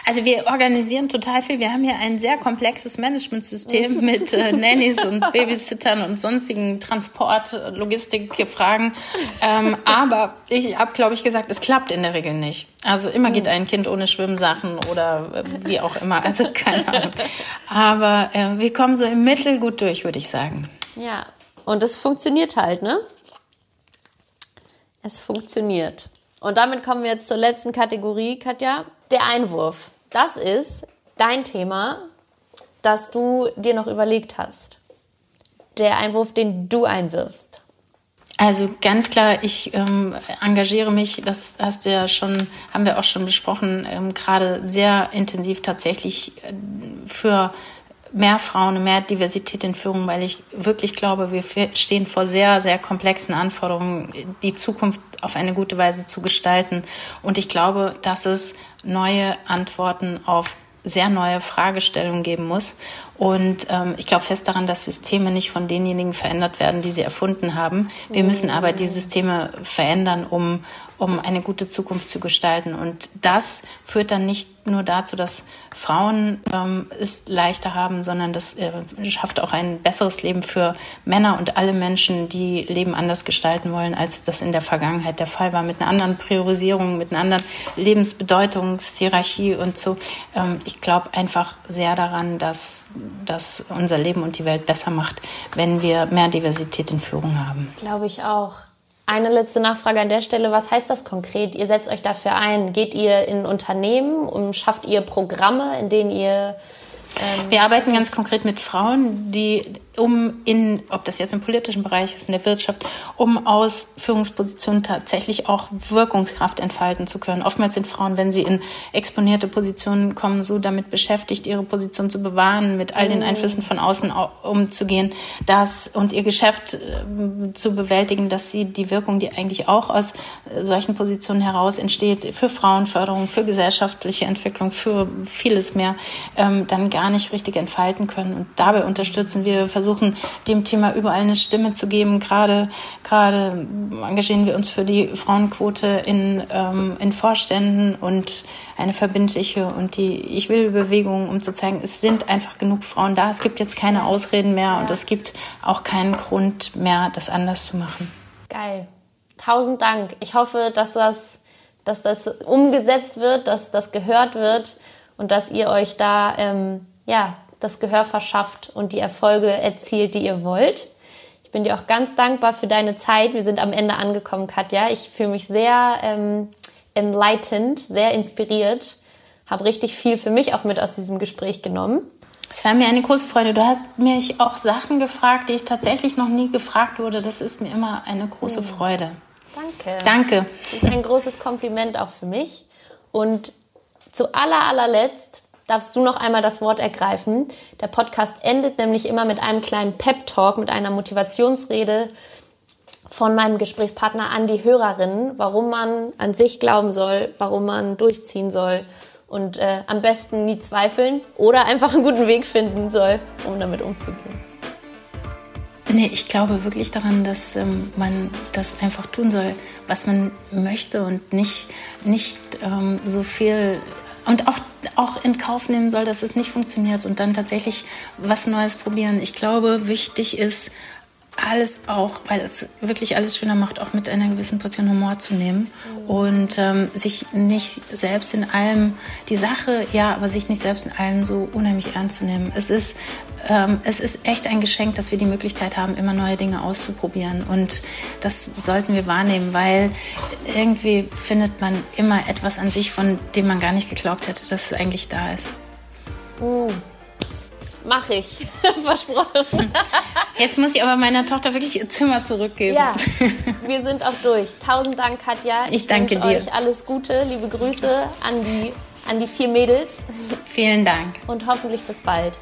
Also wir organisieren total viel. Wir haben hier ein sehr komplexes Managementsystem mit äh, Nannies und Babysittern und sonstigen Transport, Logistikfragen. Ähm, aber ich habe, glaube ich, gesagt, es klappt in der Regel nicht. Also immer geht ein Kind ohne Schwimmsachen oder äh, wie auch immer. Also keine Ahnung. Aber äh, wir kommen so im Mittel gut durch, würde ich sagen. Ja, und es funktioniert halt, ne? Es funktioniert. Und damit kommen wir jetzt zur letzten Kategorie, Katja. Der Einwurf. Das ist dein Thema, das du dir noch überlegt hast. Der Einwurf, den du einwirfst. Also ganz klar, ich ähm, engagiere mich, das hast du ja schon, haben wir auch schon besprochen, ähm, gerade sehr intensiv tatsächlich äh, für mehr Frauen mehr Diversität in Führung, weil ich wirklich glaube, wir stehen vor sehr, sehr komplexen Anforderungen, die Zukunft auf eine gute Weise zu gestalten. Und ich glaube, dass es neue Antworten auf sehr neue Fragestellungen geben muss. Und ähm, ich glaube fest daran, dass Systeme nicht von denjenigen verändert werden, die sie erfunden haben. Wir müssen aber die Systeme verändern, um, um eine gute Zukunft zu gestalten. Und das führt dann nicht nur dazu, dass Frauen ähm, es leichter haben, sondern das äh, schafft auch ein besseres Leben für Männer und alle Menschen, die Leben anders gestalten wollen, als das in der Vergangenheit der Fall war, mit einer anderen Priorisierung, mit einer anderen Lebensbedeutungshierarchie und so. Ähm, ich glaube einfach sehr daran, dass das unser Leben und die Welt besser macht, wenn wir mehr Diversität in Führung haben. Glaube ich auch. Eine letzte Nachfrage an der Stelle. Was heißt das konkret? Ihr setzt euch dafür ein. Geht ihr in Unternehmen und schafft ihr Programme, in denen ihr ähm, wir arbeiten ganz konkret mit Frauen, die um in, ob das jetzt im politischen Bereich ist, in der Wirtschaft, um aus Führungspositionen tatsächlich auch Wirkungskraft entfalten zu können. Oftmals sind Frauen, wenn sie in exponierte Positionen kommen, so damit beschäftigt, ihre Position zu bewahren, mit all den mhm. Einflüssen von außen umzugehen, das und ihr Geschäft äh, zu bewältigen, dass sie die Wirkung, die eigentlich auch aus äh, solchen Positionen heraus entsteht, für Frauenförderung, für gesellschaftliche Entwicklung, für vieles mehr, ähm, dann gar nicht richtig entfalten können. Und dabei unterstützen wir, versuchen dem Thema überall eine Stimme zu geben. Gerade, gerade engagieren wir uns für die Frauenquote in, ähm, in Vorständen und eine verbindliche und die Ich will Bewegung, um zu zeigen, es sind einfach genug Frauen da. Es gibt jetzt keine Ausreden mehr und es gibt auch keinen Grund mehr, das anders zu machen. Geil. Tausend Dank. Ich hoffe, dass das, dass das umgesetzt wird, dass das gehört wird und dass ihr euch da ähm, ja, das Gehör verschafft und die Erfolge erzielt, die ihr wollt. Ich bin dir auch ganz dankbar für deine Zeit. Wir sind am Ende angekommen, Katja. Ich fühle mich sehr ähm, enlightened, sehr inspiriert, habe richtig viel für mich auch mit aus diesem Gespräch genommen. Es war mir eine große Freude. Du hast mich auch Sachen gefragt, die ich tatsächlich noch nie gefragt wurde. Das ist mir immer eine große hm. Freude. Danke. Danke. Das ist ein großes Kompliment auch für mich. Und zu aller, allerletzt darfst du noch einmal das Wort ergreifen. Der Podcast endet nämlich immer mit einem kleinen Pep-Talk, mit einer Motivationsrede von meinem Gesprächspartner an die Hörerinnen, warum man an sich glauben soll, warum man durchziehen soll und äh, am besten nie zweifeln oder einfach einen guten Weg finden soll, um damit umzugehen. Nee, ich glaube wirklich daran, dass ähm, man das einfach tun soll, was man möchte und nicht, nicht ähm, so viel und auch, auch in Kauf nehmen soll, dass es nicht funktioniert und dann tatsächlich was Neues probieren. Ich glaube, wichtig ist, alles auch, weil es wirklich alles schöner macht, auch mit einer gewissen Portion Humor zu nehmen und ähm, sich nicht selbst in allem, die Sache, ja, aber sich nicht selbst in allem so unheimlich ernst zu nehmen. Es ist, ähm, es ist echt ein Geschenk, dass wir die Möglichkeit haben, immer neue Dinge auszuprobieren und das sollten wir wahrnehmen, weil irgendwie findet man immer etwas an sich, von dem man gar nicht geglaubt hätte, dass es eigentlich da ist. Mhm. Mach ich. *laughs* Versprochen. *laughs* Jetzt muss ich aber meiner Tochter wirklich ihr Zimmer zurückgeben. Ja, *laughs* wir sind auch durch. Tausend Dank, Katja. Ich, ich danke dir. euch alles Gute. Liebe Grüße an die, an die vier Mädels. Vielen Dank. Und hoffentlich bis bald.